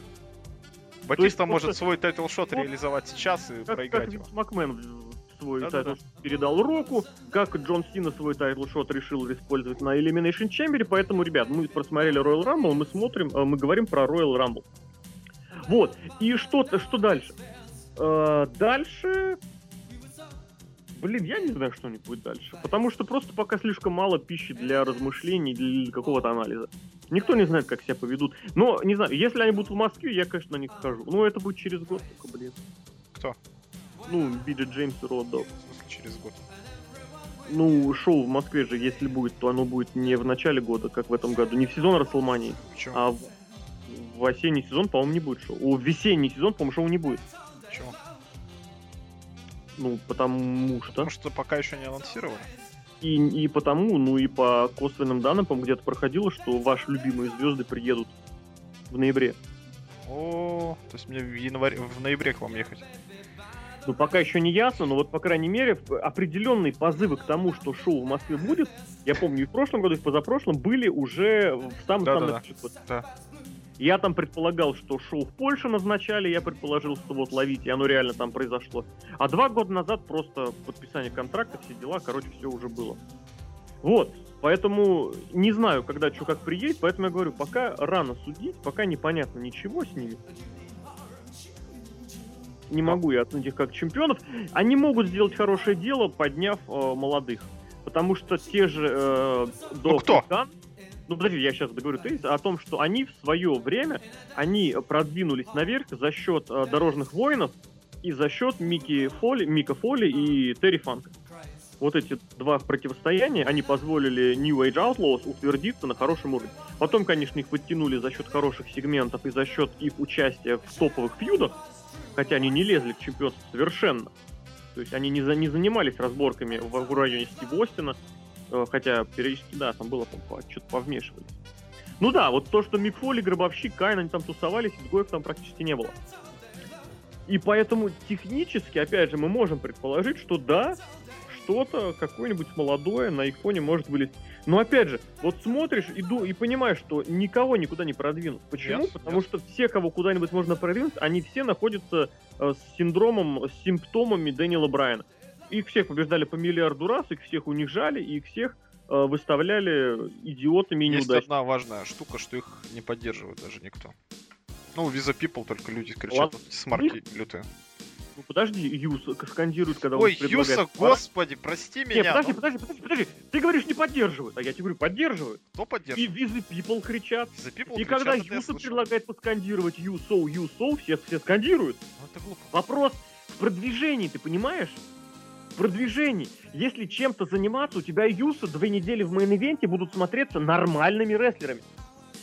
Батиста есть может просто- свой title shot реализовать сейчас и Как, как проиграть его. Винс Макмен свой Да-да-да. title передал Року, как Джон Сина свой title shot решил использовать на Elimination Chamber, поэтому, ребят, мы просмотрели Royal Rumble, мы смотрим, э, мы говорим про Royal Rumble. Вот, и что, что дальше? Э, Дальше... Блин, я не знаю, что нибудь будет дальше. Потому что просто пока слишком мало пищи для размышлений, для какого-то анализа. Никто не знает, как себя поведут. Но, не знаю, если они будут в Москве, я, конечно, на них схожу. Но это будет через год только, блин. Кто? Ну, Биджи Джеймс. В смысле, через год. Ну, шоу в Москве же, если будет, то оно будет не в начале года, как в этом году. Не в сезон Расселмании, а в, в осенний сезон, по-моему, не будет шоу. О, в весенний сезон, по-моему, шоу не будет. Почему? Ну, потому что... Потому что пока еще не анонсировали. И, и потому, ну и по косвенным данным, по-моему, где-то проходило, что ваши любимые звезды приедут в ноябре. О, то есть мне в январе, в ноябре к вам ехать. Ну, пока еще не ясно, но вот, по крайней мере, определенные позывы к тому, что шоу в Москве будет, я помню, и в прошлом году, и в позапрошлом, были уже в самом самом Да-да-да. начале года. Да. Я там предполагал, что шоу в Польше назначали, я предположил, что вот ловить, и оно реально там произошло. А два года назад просто подписание контракта, все дела, короче, все уже было. Вот, поэтому не знаю, когда что как приедет, поэтому я говорю, пока рано судить, пока непонятно ничего с ними. Не могу я оценить их как чемпионов. Они могут сделать хорошее дело, подняв э, молодых. Потому что те же э, Ну, кто? и Кан- ну, подожди, я сейчас договорю тезис о том, что они в свое время, они продвинулись наверх за счет э, дорожных воинов и за счет Мики Фоли, Мика Фоли и Терри Фанка. Вот эти два противостояния, они позволили New Age Outlaws утвердиться на хорошем уровне. Потом, конечно, их подтянули за счет хороших сегментов и за счет их участия в топовых фьюдах, хотя они не лезли к чемпионству совершенно. То есть они не, за, не занимались разборками в, в районе Стива Остина, э, хотя периодически, да, там было, там, что-то повмешивались. Ну да, вот то, что Мик Фоли, Гробовщик, Кайн, они там тусовались, изгоев там практически не было. И поэтому технически, опять же, мы можем предположить, что да, что-то, какое-нибудь молодое на их фоне может вылезть. Но опять же, вот смотришь и, ду- и понимаешь, что никого никуда не продвинут. Почему? Yes, Потому yes. что все, кого куда-нибудь можно продвинуть, они все находятся э, с синдромом, с симптомами Дэниела Брайана. Их всех побеждали по миллиарду раз, их всех унижали, и их всех э, выставляли идиотами и Есть неудачниками. одна важная штука, что их не поддерживает даже никто. Ну, Visa People только люди кричат, Ладно. смарки лютые. Ну, подожди, Юс скандирует, когда Ой, он предлагает... Юса, господи, прости Нет, меня. подожди, ну, подожди, подожди, подожди. Ты говоришь, не поддерживают. А я тебе говорю, поддерживают. Кто И поддерживает? Визы People кричат. Visa People И кричат, когда слышал. предлагает поскандировать You so, you so, все, все скандируют. Ну, это глупо. Вопрос в продвижении, ты понимаешь? В продвижении. Если чем-то заниматься, у тебя Юса две недели в main event е будут смотреться нормальными рестлерами.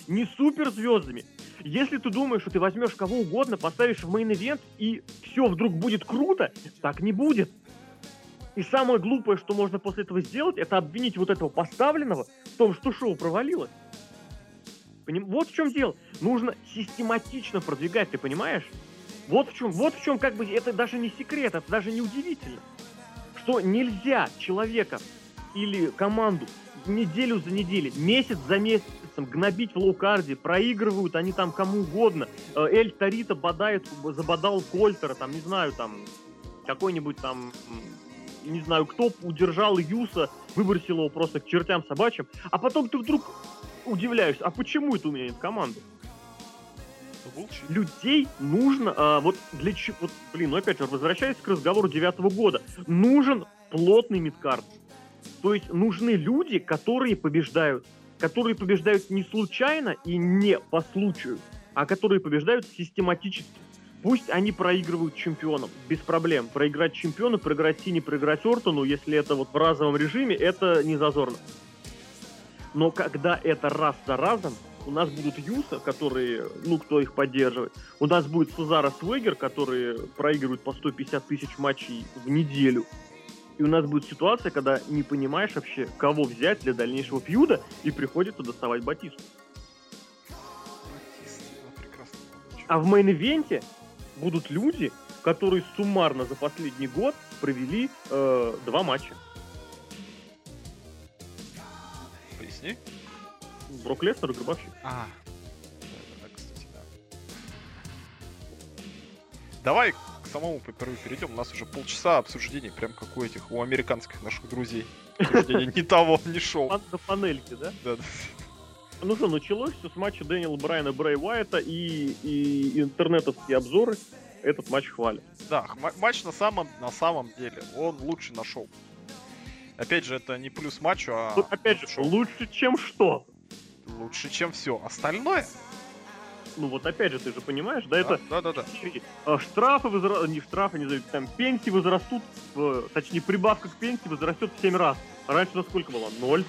Не суперзвездами. Если ты думаешь, что ты возьмешь кого угодно, поставишь в main event, и все вдруг будет круто, так не будет. И самое глупое, что можно после этого сделать, это обвинить вот этого поставленного в том, что шоу провалилось. Поним- Вот в чем дело. Нужно систематично продвигать, ты понимаешь? Вот в чем, вот в чем как бы это даже не секрет, это даже не удивительно. Что нельзя человека или команду неделю за неделей, месяц за месяцем гнобить в лоукарде, проигрывают они там кому угодно. Э, Эль Тарита бодает, забодал Кольтера, там, не знаю, там, какой-нибудь там, не знаю, кто удержал Юса, выбросил его просто к чертям собачьим, а потом ты вдруг удивляешься, а почему это у меня нет команды? Людей нужно, а, вот для чего, вот, блин, ну опять же, возвращаясь к разговору девятого года, нужен плотный мидкард. То есть нужны люди, которые побеждают. Которые побеждают не случайно и не по случаю, а которые побеждают систематически. Пусть они проигрывают чемпионам, без проблем. Проиграть чемпиону, проиграть Сине, проиграть Ортону, если это вот в разовом режиме, это не зазорно. Но когда это раз за разом, у нас будут Юса, которые, ну, кто их поддерживает. У нас будет Сезаро, Свеггер, которые проигрывают по 150 тысяч матчей в неделю. И у нас будет ситуация, когда не понимаешь вообще, кого взять для дальнейшего feud а, и приходится доставать Батисту. А в main event е будут люди, которые суммарно за последний год провели э, два матча. Поясни. Брок Леснер и Гробовщик. А, да, да, кстати, да. Давай к самому пейпервью перейдем. У нас уже полчаса обсуждений, прям как у этих, у американских наших друзей. Обсуждение ни того, ни шоу. На панельке, да? Да, да. Ну что, началось все с матча Дэниела Брайана Брэй Уайта и, и интернетовские обзоры этот матч хвалят. Да, матч на самом, на самом деле, он лучше на шоу. Опять же, это не плюс матчу, а Тут опять же, шоу. лучше, чем что? лучше, чем все остальное. Ну вот опять же, ты же понимаешь, да, это Да, да, да. э, штрафы возрастут, не штрафы, не знаю, там пенсии возрастут, точнее прибавка к пенсии возрастет в 7 раз. Раньше на сколько было? Ноль.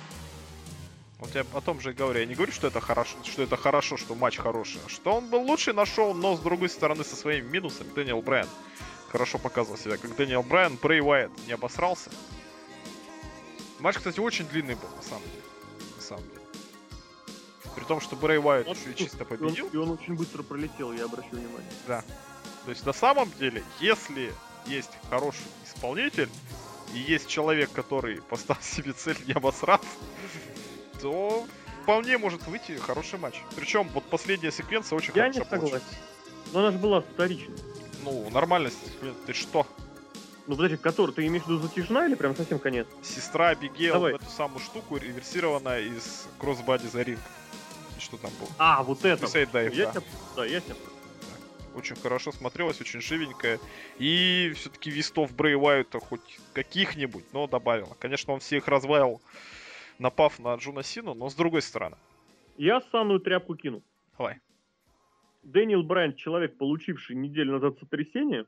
Вот я о том же и говорю. Я не говорю, что это хорошо, что это хорошо, что матч хороший. а Что он был лучший на шоу, но с другой стороны со своими минусами Дэниел Брайан хорошо показывал себя. Как Дэниел Брайан, Уайт не обосрался. Матч, кстати, очень длинный был, на самом деле. На самом деле. При том, что Брей Уайт еще и чисто И он, победил. и он очень быстро пролетел, я обращу внимание. Да. То есть на самом деле, если есть хороший исполнитель, и есть человек, который поставил себе цель не обосраться, то вполне может выйти хороший матч. Причем вот последняя секвенция очень Я не хорошо согласен. получилась. Но она же была вторичной. Ну, нормальность. Ты что? Ну подожди, который, ты имеешь в виду затяжная или прям совсем конец? Сестра Давай. в эту самую штуку реверсированная из кроссбади за ринг. Что там было? А, вот это. Suicide Dive, я да. тебя, да, я тебя Очень хорошо смотрелась, очень живенькая. И все-таки вистов Брей Уайта хоть каких-нибудь, но добавила. Конечно, он всех развалил, напав на Джона Сину, но с другой стороны. Я санную тряпку кину. Давай. Дэниел Брайант, человек, получивший неделю назад сотрясение,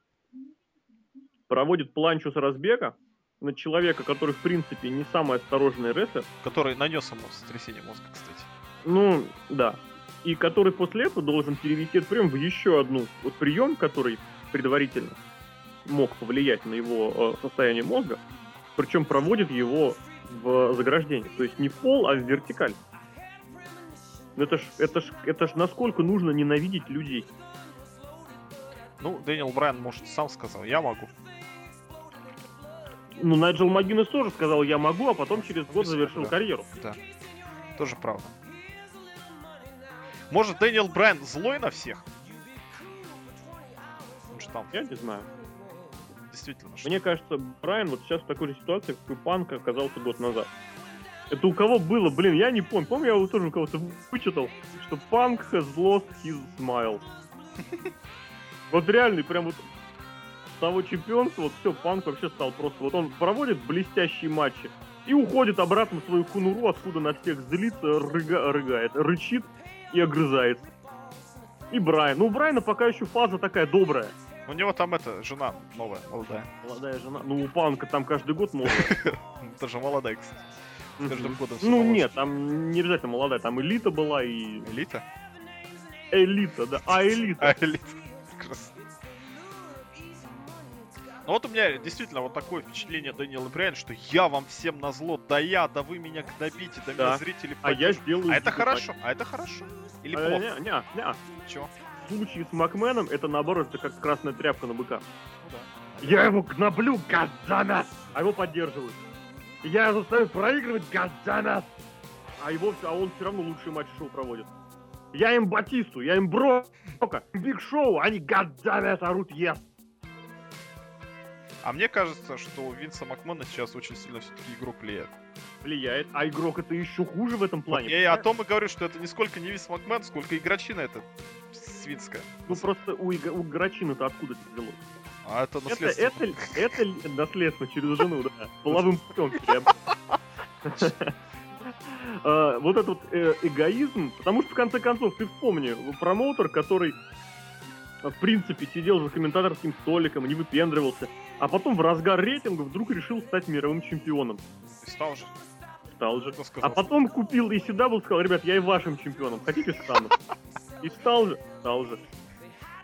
проводит планчу с разбега на человека, который, в принципе, не самый осторожный рестлер. Который нанес ему сотрясение мозга, кстати. Ну, да. И который после этого должен перевести этот прием в еще одну вот прием, который предварительно мог повлиять на его э, состояние мозга, причем проводит его в заграждение. То есть не в пол, а в вертикаль. Ну это ж, это ж, это ж насколько нужно ненавидеть людей. Ну, Дэниел Брайан, может, сам сказал, я могу. Ну, Найджел Магинес тоже сказал, я могу, а потом через год завершил да. карьеру. Тоже правда. Может, Дэниел Брайан злой на всех? Он же там Я не знаю. действительно. что- Мне кажется, Брайан вот сейчас в такой же ситуации, как и Панк оказался год назад. Это у кого было, блин, я не помню. Помню, я вот тоже у кого-то вычитал, что Панк has lost his smile. Вот реально, прям вот того чемпионства, вот все, Панк вообще стал просто... Вот он проводит блестящие матчи и уходит обратно в свою кунуру, откуда на всех злится, рыга- рыгает, рычит и огрызается. И Брайан. Ну, у Брайана пока еще фаза такая добрая. У него там это, жена новая, молодая. Молодая жена. Ну, у Панка там каждый год новая. Тоже молодая, кстати. С каждым годом Ну нет, там не обязательно молодая, там элита была и... Элита? Элита, да. А, элита. А, элита. Ну вот у меня действительно вот такое впечатление Дэниела Брайана, что я вам всем на зло, да я, да вы меня добите, да, Да. меня зрители А я поддержат». сделаю... А это хорошо, а это хорошо. Или. А, плохо? Не, не, не. Чё? В случае с Макменом это наоборот, это как красная тряпка на быка. Ну да. Я его гноблю, гадзанас! А его поддерживают. Я его заставлю проигрывать, гадзанас! А его, а он все равно лучшие матчи шоу проводит. Я им Батисту, я им Брока, Биг Шоу, они гадзанас орут ес. А мне кажется, что у Винса Макмана сейчас очень сильно все-таки игрок влияет. Влияет. А игрок это еще хуже в этом Вот плане. я и о том и говорю, что это нисколько не Винс Макмен, сколько игрочина это свинская. Ну просто у, Иго- у Грачина-то откуда это взялось? А это Это, наследство. это, это ли- наследство через жену, да. Половым путем. А, Вот этот вот э, эгоизм, потому что в конце концов, ты вспомни, промоутер, который в принципе, сидел за комментаторским столиком, не выпендривался, а потом в разгар рейтинга вдруг решил стать мировым чемпионом. И стал же. Стал же. А потом купил ECW, сказал, ребят, я и вашим чемпионом, хотите стану? И стал же, стал же.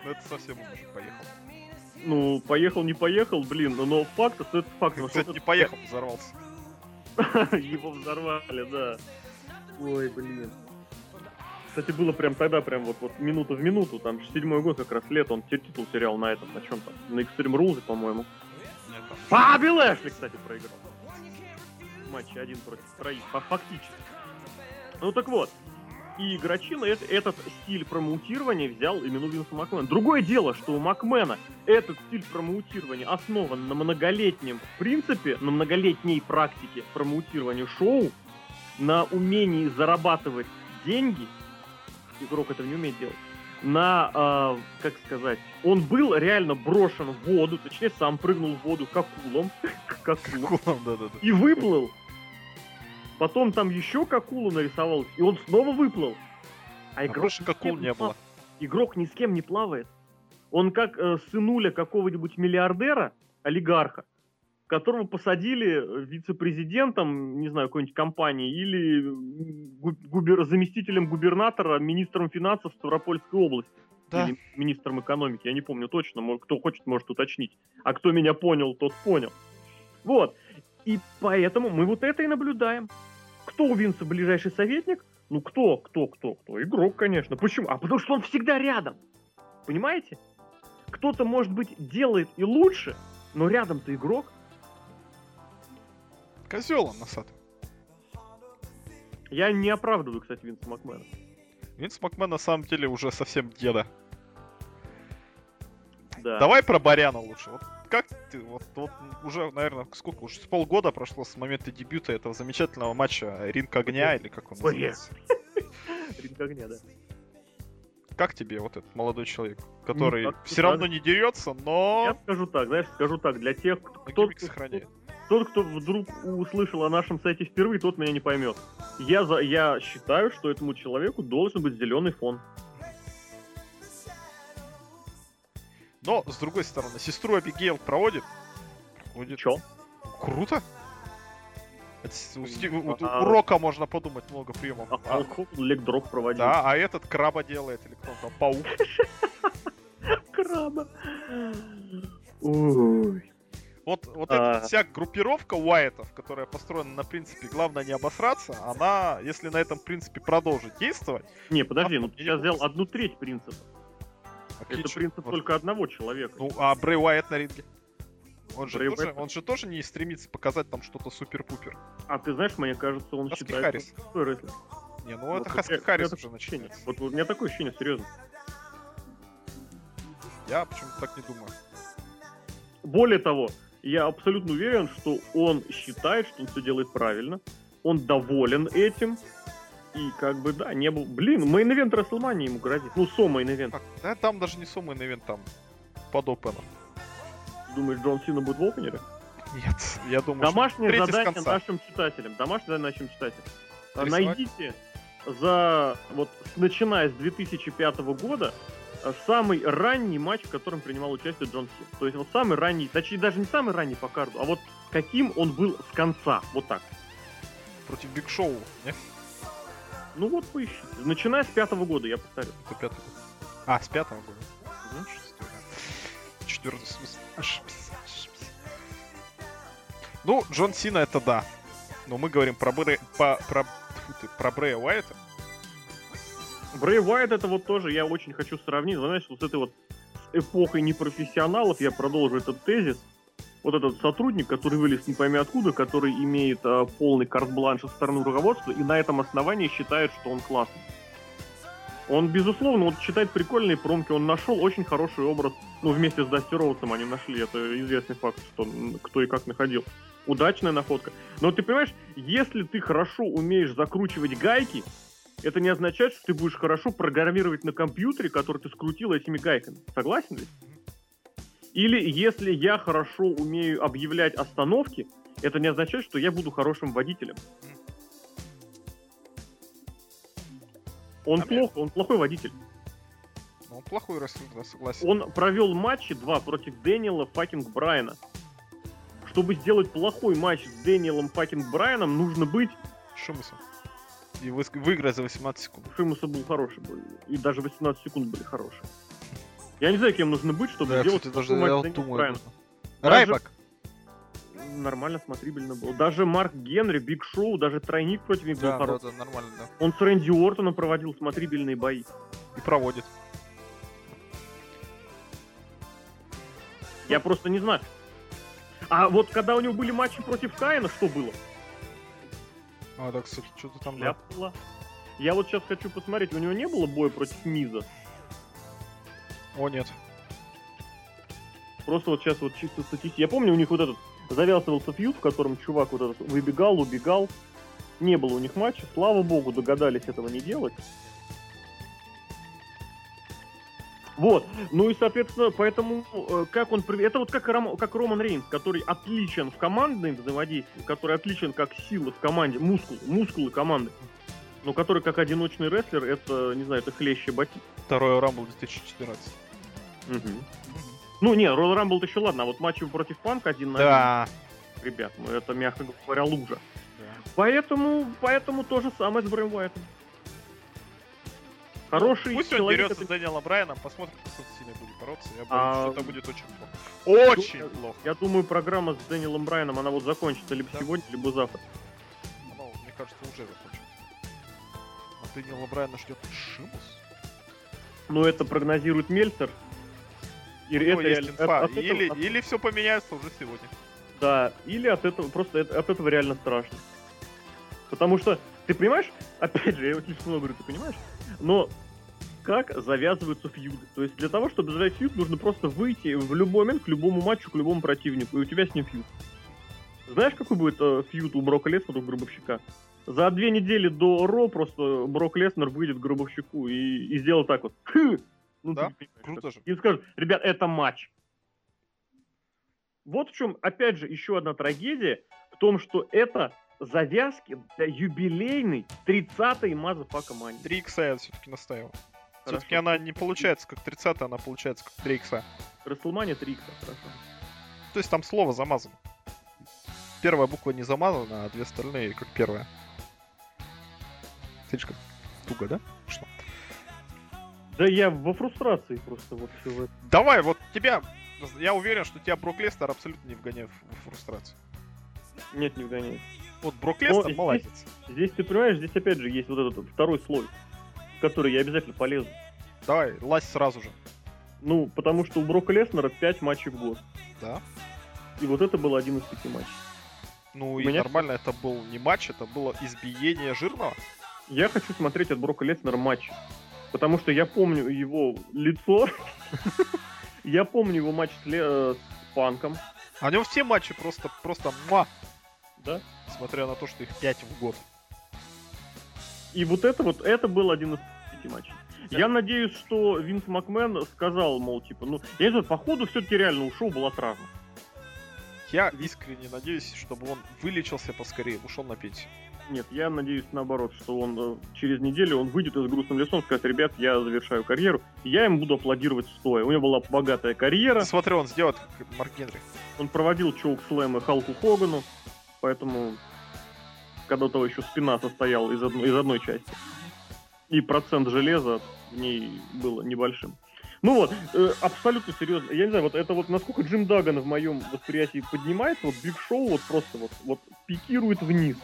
Ну это совсем уже поехал. Ну, поехал, не поехал, блин, но- факт остается фактом. Кстати, не поехал, взорвался. Его взорвали, да. Ой, блин. Кстати, было прям тогда, прям вот, вот минута в минуту, там седьмой год как раз лет, он титул терял на этом, на чем там, на Extreme Rules, по-моему. Фаби Лэшли, кстати, проиграл. В матче один против троих, фа- фактически. Ну так вот, и Грачина эт- этот стиль промоутирования взял именно Винса Макмена. Другое дело, что у Макмена этот стиль промоутирования основан на многолетнем принципе, на многолетней практике промоутирования шоу, на умении зарабатывать деньги. Игрок этого не умеет делать. На, а, как сказать, он был реально брошен в воду, точнее сам прыгнул в воду как акулом, как акулом, Кулом, да-да-да. и выплыл. Потом там еще как акулу нарисовал, и он снова выплыл. А А игрок больше ни с как кем кул не было. Игрок ни с кем не плавает. Он как э, сынуля какого-нибудь миллиардера, олигарха, которого посадили э, вице-президентом, не знаю, какой-нибудь компании, или губер- заместителем губернатора, министром финансов Ставропольской области. Да. Или министром экономики, я не помню точно, кто хочет, может уточнить. А кто меня понял, тот понял. Вот. И поэтому мы вот это и наблюдаем. Кто у Винса ближайший советник? Ну кто, кто, кто, кто? Игрок, конечно. Почему? А потому что он всегда рядом. Понимаете? Кто-то, может быть, делает и лучше, но рядом-то игрок. Козел он носатый. Я не оправдываю, кстати, Винса Макмена. Винс Макмен на самом деле уже совсем деда. Да. Давай про Баряна лучше. Вот как ты, вот, вот уже, наверное, сколько уже, с полгода прошло с момента дебюта этого замечательного матча Ринг Огня, или как он называется. Ринг огня, да. Как тебе вот этот молодой человек, который так, все равно не дерется, Я но скажу так, знаешь, скажу так, для тех, кто, кто. Тот, кто вдруг услышал о нашем сайте впервые, тот меня не поймет. Я, за, я считаю, что этому человеку должен быть зеленый фон. Но, с другой стороны, сестру Абигейл проводит. Проводит. Чё? Круто. У, у- у А- Рока можно подумать много приемов. А А, легдроп проводил. да, а этот краба делает, или кто там, паук. Краба. Ой. Вот, вот А. эта вся группировка Уайтов, которая построена на принципе «главное не обосраться», она, если на этом принципе продолжит действовать... Не, подожди, ну ты Я сейчас взял одну треть принципа. Это отлично. принцип Вот. только одного человека. Ну, а Брэй Уайт на ринге? Он же, Брэй тоже, Уайт- он же тоже не стремится показать там что-то супер-пупер. А ты знаешь, мне кажется, он Хаски считает... Харрис. рестлер. Не, ну Вот это Хаски Харрис уже начинается. Вот у меня такое ощущение, серьезно. Я почему-то так не думаю. Более того, я абсолютно уверен, что он считает, что он все делает правильно. Он доволен этим. И как бы, да, не был... Блин, main event WrestleMania ему грозит. Ну, co-main event. Да, там даже не co-main event, там под opener ом. Думаешь, Джон Сина будет в opener е? Нет, я думаю, что Домашнее с задание нашим читателям. Домашнее задание нашим читателям. Рисовать? Найдите за вот начиная с 2005 года самый ранний матч, в котором принимал участие Джон Сина. То есть вот самый ранний, точнее даже не самый ранний по card у, а вот каким он был с конца. Вот так. против Биг Шоу, не? Ну вот поищите. Начиная с пятого года, я повторю. Это пятый год. А, с пятого года. Да. Четвертый смысл. Ошибся, ошибся. Ну, Джон Сина это да. Но мы говорим про Брэ... по- про... ты, про Брэя Уайта. Брэй Уайт это вот тоже я очень хочу сравнить, знаешь, вот с этой вот с эпохой непрофессионалов, я продолжу этот тезис. Вот этот сотрудник, который вылез не пойми откуда, который имеет а, полный карт-бланш со стороны руководства и на этом основании считает, что он классный. Он, безусловно, вот читает прикольные промки, он нашел очень хороший образ, ну, вместе с Дасти Роудсом они нашли, это известный факт, что кто и как находил. Удачная находка. Но ты понимаешь, если ты хорошо умеешь закручивать гайки, это не означает, что ты будешь хорошо программировать на компьютере, который ты скрутил этими гайками. Согласен ли? Или если я хорошо умею объявлять остановки, это не означает, что я буду хорошим водителем. Он А плохо, он плохой водитель. Ну, Он плохой да, согласен. Он провел матчи два против Дэниела fucking Брайана. Чтобы сделать плохой матч с Дэниелом fucking Брайаном, нужно быть... Шимуса. И вы- выиграть за 18 секунд. Шимуса был хороший. был. И даже 18 секунд были хорошие. Я не знаю, кем нужно быть, чтобы Да, сделать кстати, даже я думаю. Райбак. Нормально смотрибельно было. Даже Марк Генри, Биг Шоу, даже тройник против них был Да, да, хороший. да, нормально, да. Он с Рэнди Уортоном проводил смотрибельные бои. И проводит. Я просто не знаю. А вот когда у него были матчи против Каина, что было? А, да, кстати, что-то там, да. Шляпа была. Я вот сейчас хочу посмотреть, у него не было боя против Миза? О, нет. Просто вот сейчас вот чисто статистика. Я помню, у них вот этот завязывался фьюд, в котором чувак вот этот выбегал, убегал. Не было у них матча. Слава богу, догадались этого не делать. Вот. Ну и, соответственно, поэтому, э, как он... Это вот как, Ром- как Роман Рейнс, который отличен в командном взаимодействии, который отличен как сила в команде, мускул, мускулы команды. Но который как одиночный рестлер, это, не знаю, это хлеще боти. Второй Рамбл 2014. Ну, не, Royal Rumble еще ладно, а вот матчи против Панка один на один. Да. ребят, ну это, мягко говоря, лужа. Да. Поэтому, поэтому то же самое с Брэм Уайтом. Хороший Пусть он человек. дерется это- с Дэниелом Брайаном, посмотрим, он сильно будет бороться. Я боюсь, А, что это будет очень плохо. Очень я- плохо. Я думаю, программа с Дэниелом Брайаном, она вот закончится либо Да. сегодня, либо завтра. Оно, мне кажется, уже закончилось. А Дэниела Брайана ждет Шимус? Но это прогнозирует Мельцер. И У него это реально- инфа. от- от этого- или, от- или все поменяется уже сегодня. Да, или от этого, просто это- от этого реально страшно. Потому что, ты понимаешь, опять же, я вот слишком много говорю, ты понимаешь, но как завязываются фьюды. То есть для того, чтобы завязать фьюд, нужно просто выйти в любой момент к любому матчу, к любому противнику, и у тебя с ним фьюд. Знаешь, какой будет э, feud у Брока Леснера у Гробовщика? За две недели до Raw просто Брок Леснер выйдет к Гробовщику и, и сделает так вот. «Хы!» Ну, Да? Круто же. и скажут, ребят, это матч. Вот в чем, опять же, еще одна трагедия, в том, что это завязки для юбилейной 30-й motherfucka Мании. 3 икса я все-таки настаиваю. Хорошо. Все-таки она не получается как 30 она получается как 3 икса. Расселмания 3 икса, хорошо. То есть там слово замазано. Первая буква не замазана, а две остальные как первая. Слишком туго, да? Что? Да я во фрустрации просто вот все в это. Давай, вот тебя... Я уверен, что тебя Брок Лестер абсолютно не вгоняет в фрустрацию. Нет, не вгоняет. Вот Брок Но Лестер здесь- молодец. Здесь, ты понимаешь, здесь опять же есть вот этот второй слой, в который я обязательно полезу. Давай, лазь сразу же. Ну, потому что у Брока Леснера 5 матчей в год. Да. И вот это был один из пяти матчей. Ну У и меня- нормально, это был не матч, это было избиение жирного. Я хочу смотреть от Брока Леснера матч. Потому что я помню его лицо. Я помню его матч с Ле- э, с Панком. У него все матчи просто, просто муа, Да? несмотря на то, что их 5 в год. И вот это вот, это был один из пяти матчей. Да. Я надеюсь, что Винс Макмен сказал, мол, типа, ну, я не знаю, походу все-таки реально ушел, была травма. Я искренне надеюсь, чтобы он вылечился поскорее, ушел на пенсию. Нет, я надеюсь наоборот, что он э, через неделю он выйдет из грустным лесом, скажет, ребят, я завершаю карьеру. И я им буду аплодировать стоя. У него была богатая карьера. Смотри, он сделает как Марк Генри. Он проводил чоук-слэмы Халку Хогану, поэтому когда у того еще спина состояла из одной, из одной части. И процент железа в ней было небольшим. Ну вот, э, абсолютно серьезно. Я не знаю, вот это вот насколько Джим Даган в моем восприятии поднимается, вот Биг Шоу вот просто вот, вот пикирует вниз.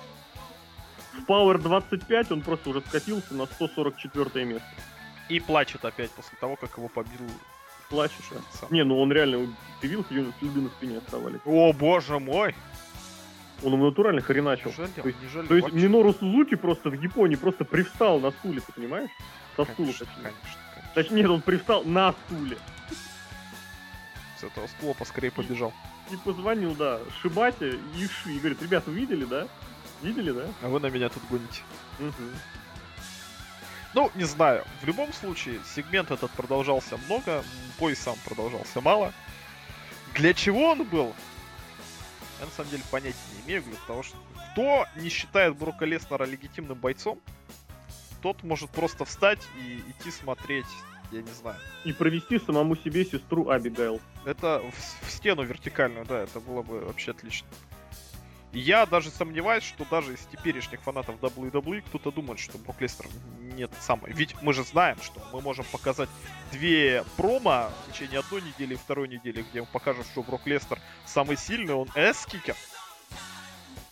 В Power 25 он просто уже скатился на 144 место. И плачет опять после того, как его побил Плачешь, а? сам. Не, ну он реально, ты видел, следы на спине оставались? О, боже мой! Он его натурально хреначил. Не жалел, То есть- не жалел То есть вообще. Минору Сузуки просто в Японии просто привстал на стуле, ты понимаешь? Со стула, Конечно, точнее. конечно, конечно. Точнее, нет, он привстал на стуле. С этого стула поскорее побежал. И позвонил, да, Шибате и Ши. И говорит, ребята, вы видели, да? Видели, да? А вы на меня тут гоните. Мгм. Ну, не знаю. В любом случае, сегмент этот продолжался много, бой сам продолжался мало. Для чего он был? Я на самом деле понятия не имею, для того, что кто не считает Брока Леснера легитимным бойцом, тот может просто встать и идти смотреть я не знаю. И провести самому себе сестру Абигайл. Это в, в стену вертикальную, да, это было бы вообще отлично. Я даже сомневаюсь, что даже из теперешних фанатов WWE кто-то думает, что Брок Лестер нет самый. Ведь мы же знаем, что мы можем показать две промо в течение одной недели и второй недели, где мы покажем, что Брок Леснер самый сильный, он ass-kicker.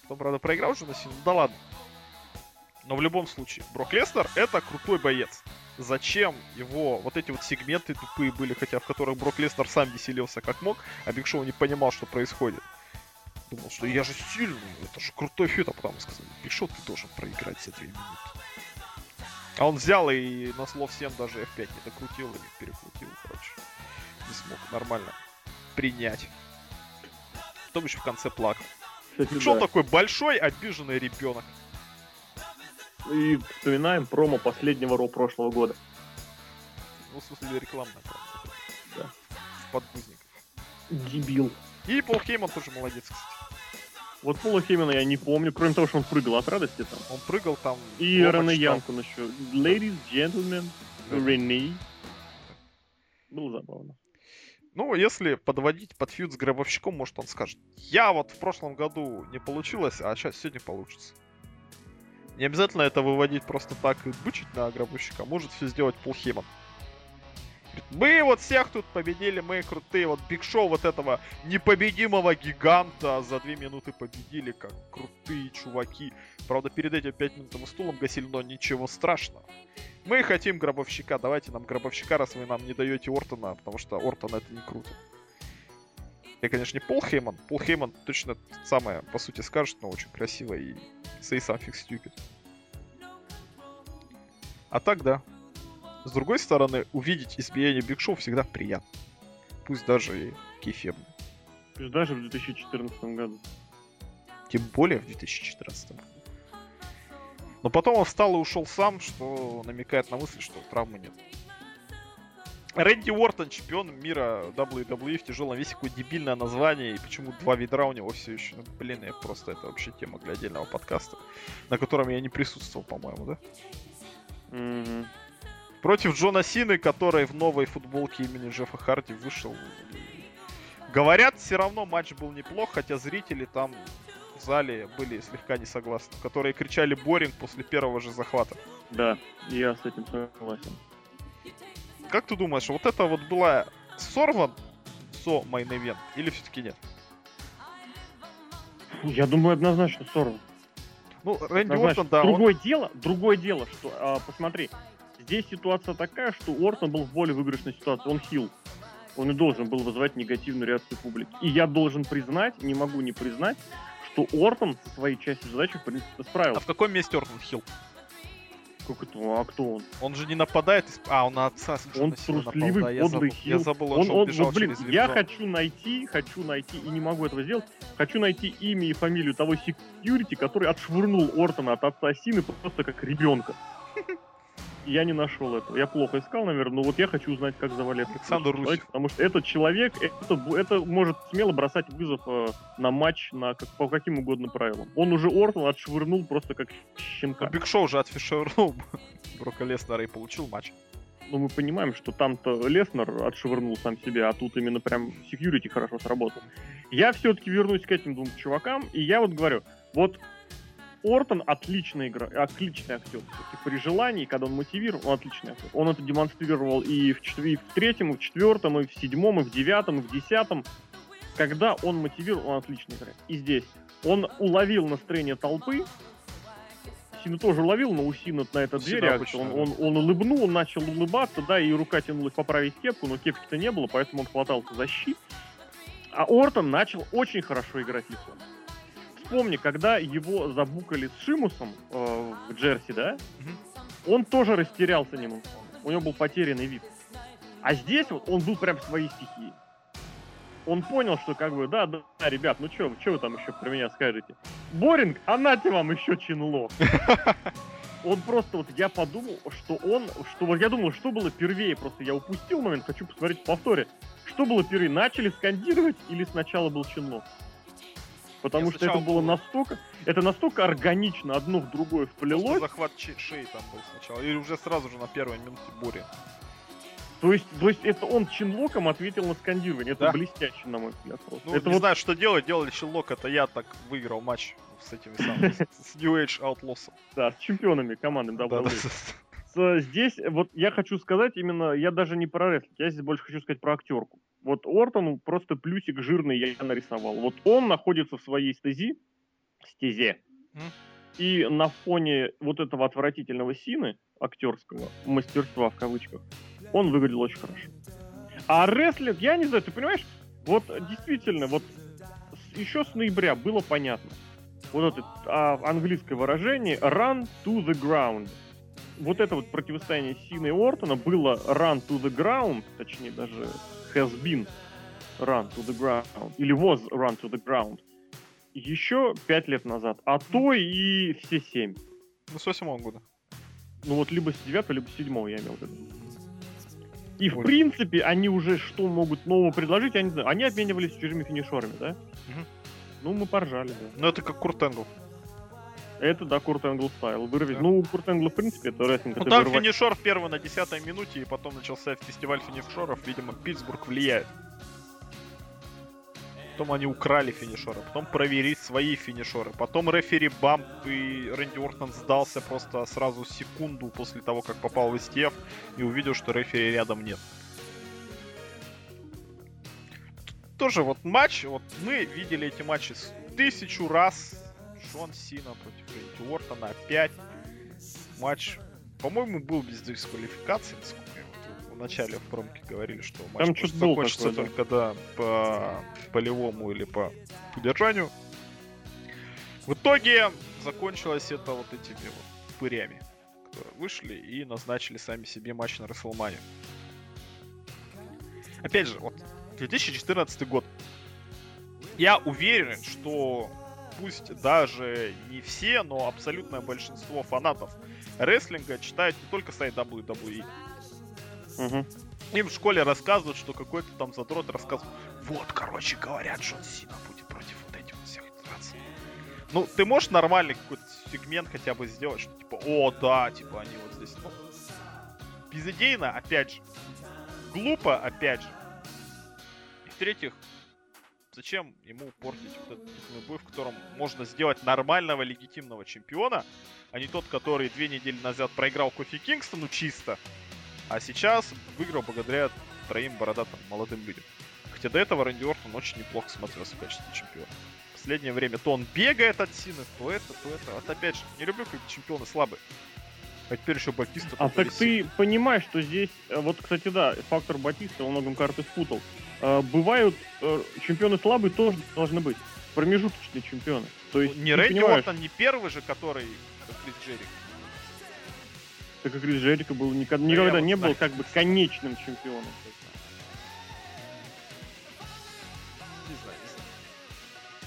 Он, правда, проиграл уже на сильно. Да ладно. Но в любом случае, Брок Леснер это крутой боец. Зачем его вот эти вот сегменты тупые были, хотя в которых Брок Леснер сам веселился как мог, а Биг Шоу не понимал, что происходит. Думал, что я же сильный, это же крутой feud, а потом сказали, Биг Шоу ты должен проиграть за две минуты. А он взял и на слов всем даже F5 не докрутил или перекрутил, короче. Не смог нормально принять. Потом еще в конце плакал. Кстати, да. такой большой обиженный ребенок. И вспоминаем промо последнего Ро прошлого года. Ну, в смысле, рекламная правда. Да. В подгузниках. Дебил. И Пол Хейман тоже молодец, кстати. Вот Пола Хеймана я не помню, кроме того, что он прыгал от радости там. Он прыгал там. И Рене там. Янку еще. Ladies, gentlemen, Да. Рене. Было забавно. Ну, если подводить под фьюд с гробовщиком, может он скажет, я вот в прошлом году не получилось, а сейчас сегодня получится. Не обязательно это выводить просто так и бычить на гробовщика, может все сделать Пол Хейман. Мы вот всех тут победили, мы крутые, вот Биг Шоу вот этого непобедимого гиганта за две минуты победили, как крутые чуваки. Правда, перед этим пять минут его стулом гасили, но ничего страшного. Мы хотим гробовщика, давайте нам гробовщика, раз вы нам не даете Ортона, потому что Ортон это не круто. Я, конечно, не Пол Хейман. Пол Хейман точно самое, по сути, скажет, но очень красиво и say something stupid. А так, да. С другой стороны, увидеть избиение Биг Шоу всегда приятно. Пусть даже и кефебно. То есть даже в 2014 году. Тем более в 2014 году. Но потом он встал и ушел сам, что намекает на мысль, что травмы нет. Рэнди Уортон, чемпион мира WWE в тяжелом весе, какое дебильное название, и почему два ведра у него все еще. Ну, блин, я просто, это вообще тема для отдельного подкаста, на котором я не присутствовал, по-моему, да? Мгм. Против Джона Сины, который в новой футболке имени Джеффа Харди вышел. Говорят, все равно матч был неплох, хотя зрители там в зале были слегка не согласны, которые кричали боринг после первого же захвата. Да, я с этим согласен. Как ты думаешь, вот это вот была сорван со майн event или все-таки нет? Я думаю, однозначно сорван. Ну, Рэнди. Уортон, да, он... другое дело, другое дело, что, а, посмотри, здесь ситуация такая, что Уортон был в более выигрышной ситуации, он хил. Он и должен был вызывать негативную реакцию публики. И я должен признать, не могу не признать, что Ортон со своей частью задачи, в принципе, А справился. в каком месте Ортон хил? Как это? А кто он? Он же не нападает, из- а, он на отца Он Сины напал, трусливый, да, я подлый забыл, хил. я забыл, он, Он, он, убежал вот, блин, через я хочу найти, хочу найти, и не могу этого сделать, хочу найти имя и фамилию того секьюрити, который отшвырнул Ортона от отца Сины просто как ребенка. Я не нашел этого. Я плохо искал, наверное, но вот я хочу узнать, как зовали этого Александр Русев. потому что этот человек, это, это может смело бросать вызов э, на матч на как, по каким угодно правилам. Он уже Ортона отшвырнул просто как щенка. Ну, Биг Шоу же отфишировал Брока Леснера и получил матч. Ну, мы понимаем, что там-то Леснер отшвырнул сам себя, а тут именно прям секьюрити хорошо сработал. Я все-таки вернусь к этим двум чувакам, и я вот говорю, вот Ортон отличный игра, отличный актер. При желании, когда он мотивирован, он отличный актер. Он это демонстрировал и в, и в третьем, и в четвертом, и в седьмом, и в девятом, и в десятом. Когда он мотивирован, он отлично играет. И здесь он уловил настроение толпы, Сина тоже уловил, но у Сина на это две Сина реакции. Он, обычно, он, он улыбнул, он начал улыбаться, да, и рука тянулась поправить кепку, но кепки-то не было, поэтому он хватался за щит. А Ортон начал очень хорошо играть лицом. Вспомни, когда его забукали с Шимусом э, в Джерси, да, он тоже растерялся немного. У него был потерянный вид. А здесь вот он был прям в своей стихии. Он понял, что как бы, да, да, да, ребят, ну что вы там еще про меня скажете? Боринг, а нате вам еще чинло. Он просто вот, я подумал, что он, что вот я думал, что было первее, просто я упустил момент, хочу посмотреть в повторе. Что было первее, начали скандировать или сначала был чинло? Потому Нет, что это было было. настолько, это настолько органично, одно в другое Просто вплелось. захват че- шеи там был сначала. Или уже сразу же на первой минуте Бори. То есть, то есть это он чинлоком ответил на скандирование. Это Да. блестяще, на мой взгляд. просто. Ну, это не вот знаю, что делать, делали щелок, это я так выиграл матч с этими самыми, с New Age Outlaws. да, с чемпионами команды WWE. Здесь, вот я хочу сказать именно, я даже не про рестлинг, я здесь больше хочу сказать про актерку. Вот Ортон просто плюсик жирный я нарисовал. Вот он находится в своей стези, стезе, Мгм. и на фоне вот этого отвратительного сины, актерского мастерства в кавычках, он выглядел очень хорошо. А рестлинг, я не знаю, ты понимаешь, вот действительно, вот еще с ноября было понятно. Вот это а, английское выражение run to the ground. Вот это вот противостояние Сина и Ортона было run to the ground, точнее даже has been run to the ground, или was run to the ground, еще пять лет назад, а то и все семь. Ну, с 8 года. Ну вот либо с девятого, либо с седьмого я имел в виду. И в Ой. принципе они уже что могут нового предложить, я не знаю. Они обменивались чужими финишерами, да? Мгм. Ну, мы поржали, да. Ну, это как Курт Энгл. Это, да, Курт Энгл style. Вырвать. Да. Ну, Курт Энгл, в принципе, это рестлинг. Ну, это там вырвать. финишер первый на 10 минуте, и потом начался фестиваль финишеров. Видимо, Питтсбург влияет. Потом они украли финишера, потом проверить свои финишеры. Потом рефери бамп, и Рэнди Ортон сдался просто сразу секунду после того, как попал в STF, и увидел, что рефери рядом нет. Тоже вот матч, вот мы видели эти матчи тысячу раз. Шон Сина против Рэнди Ортона опять. Матч, по-моему, был без дисквалификации, насколько я вот в начале в промке говорили, что матч Там было закончится такое, да. только да, по полевому или по удержанию. В итоге закончилось это вот этими вот пырями, которые вышли и назначили сами себе матч на Расселмане. Опять же, вот 2014 год. Я уверен, что пусть даже не все, но абсолютное большинство фанатов рестлинга читают не только сайт WWE. Мгм. Им в школе рассказывают, что какой-то там задрот рассказывает. Вот, короче говоря, Джон Сина будет против вот этих всех драться. Ну, ты можешь нормальный какой-то сегмент хотя бы сделать, что типа, о, да, типа они вот здесь. Ну, безыдейно, опять же. Глупо, опять же. И в-третьих, зачем ему портить вот этот титульный бой, в котором можно сделать нормального, легитимного чемпиона, а не тот, который две недели назад проиграл Кофи Кингстону чисто, а сейчас выиграл благодаря троим бородатым молодым людям. Хотя до этого Рэнди Ортон очень неплохо смотрелся в качестве чемпиона. В последнее время то он бегает от Сины, то это, то это. Вот опять же, не люблю, когда чемпионы слабые. А теперь еще Батиста. А так ты понимаешь, что здесь, э, вот, кстати, да, фактор Батиста во многом карты спутал. Э, Бывают э, чемпионы слабые тоже должны быть. Промежуточные чемпионы. То есть, Не ты Рэнди Ортон, не первый же, который как Крис Джерик. Так как Крис Джерико был никогда, Да никогда я не вот был знаю. как бы конечным чемпионом. Не знаю, не знаю.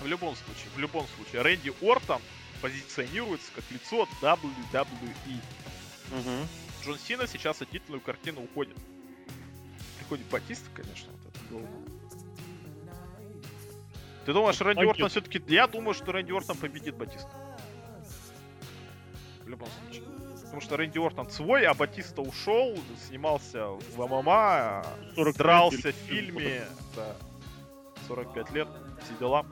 В любом случае, в любом случае, Рэнди Ортон позиционируется как лицо WWE. Мгм. Джон Сина сейчас от титульную картину уходит. Приходит Батиста, конечно, Ты думаешь, Рэнди Пойдет. Ортон все-таки... Я думаю, что Рэнди Ортон победит Батиста. В любом случае. Потому что Рэнди Ортон свой, а Батиста ушел, снимался в ММА, 45 дрался в фильме, да, 45 лет, все дела.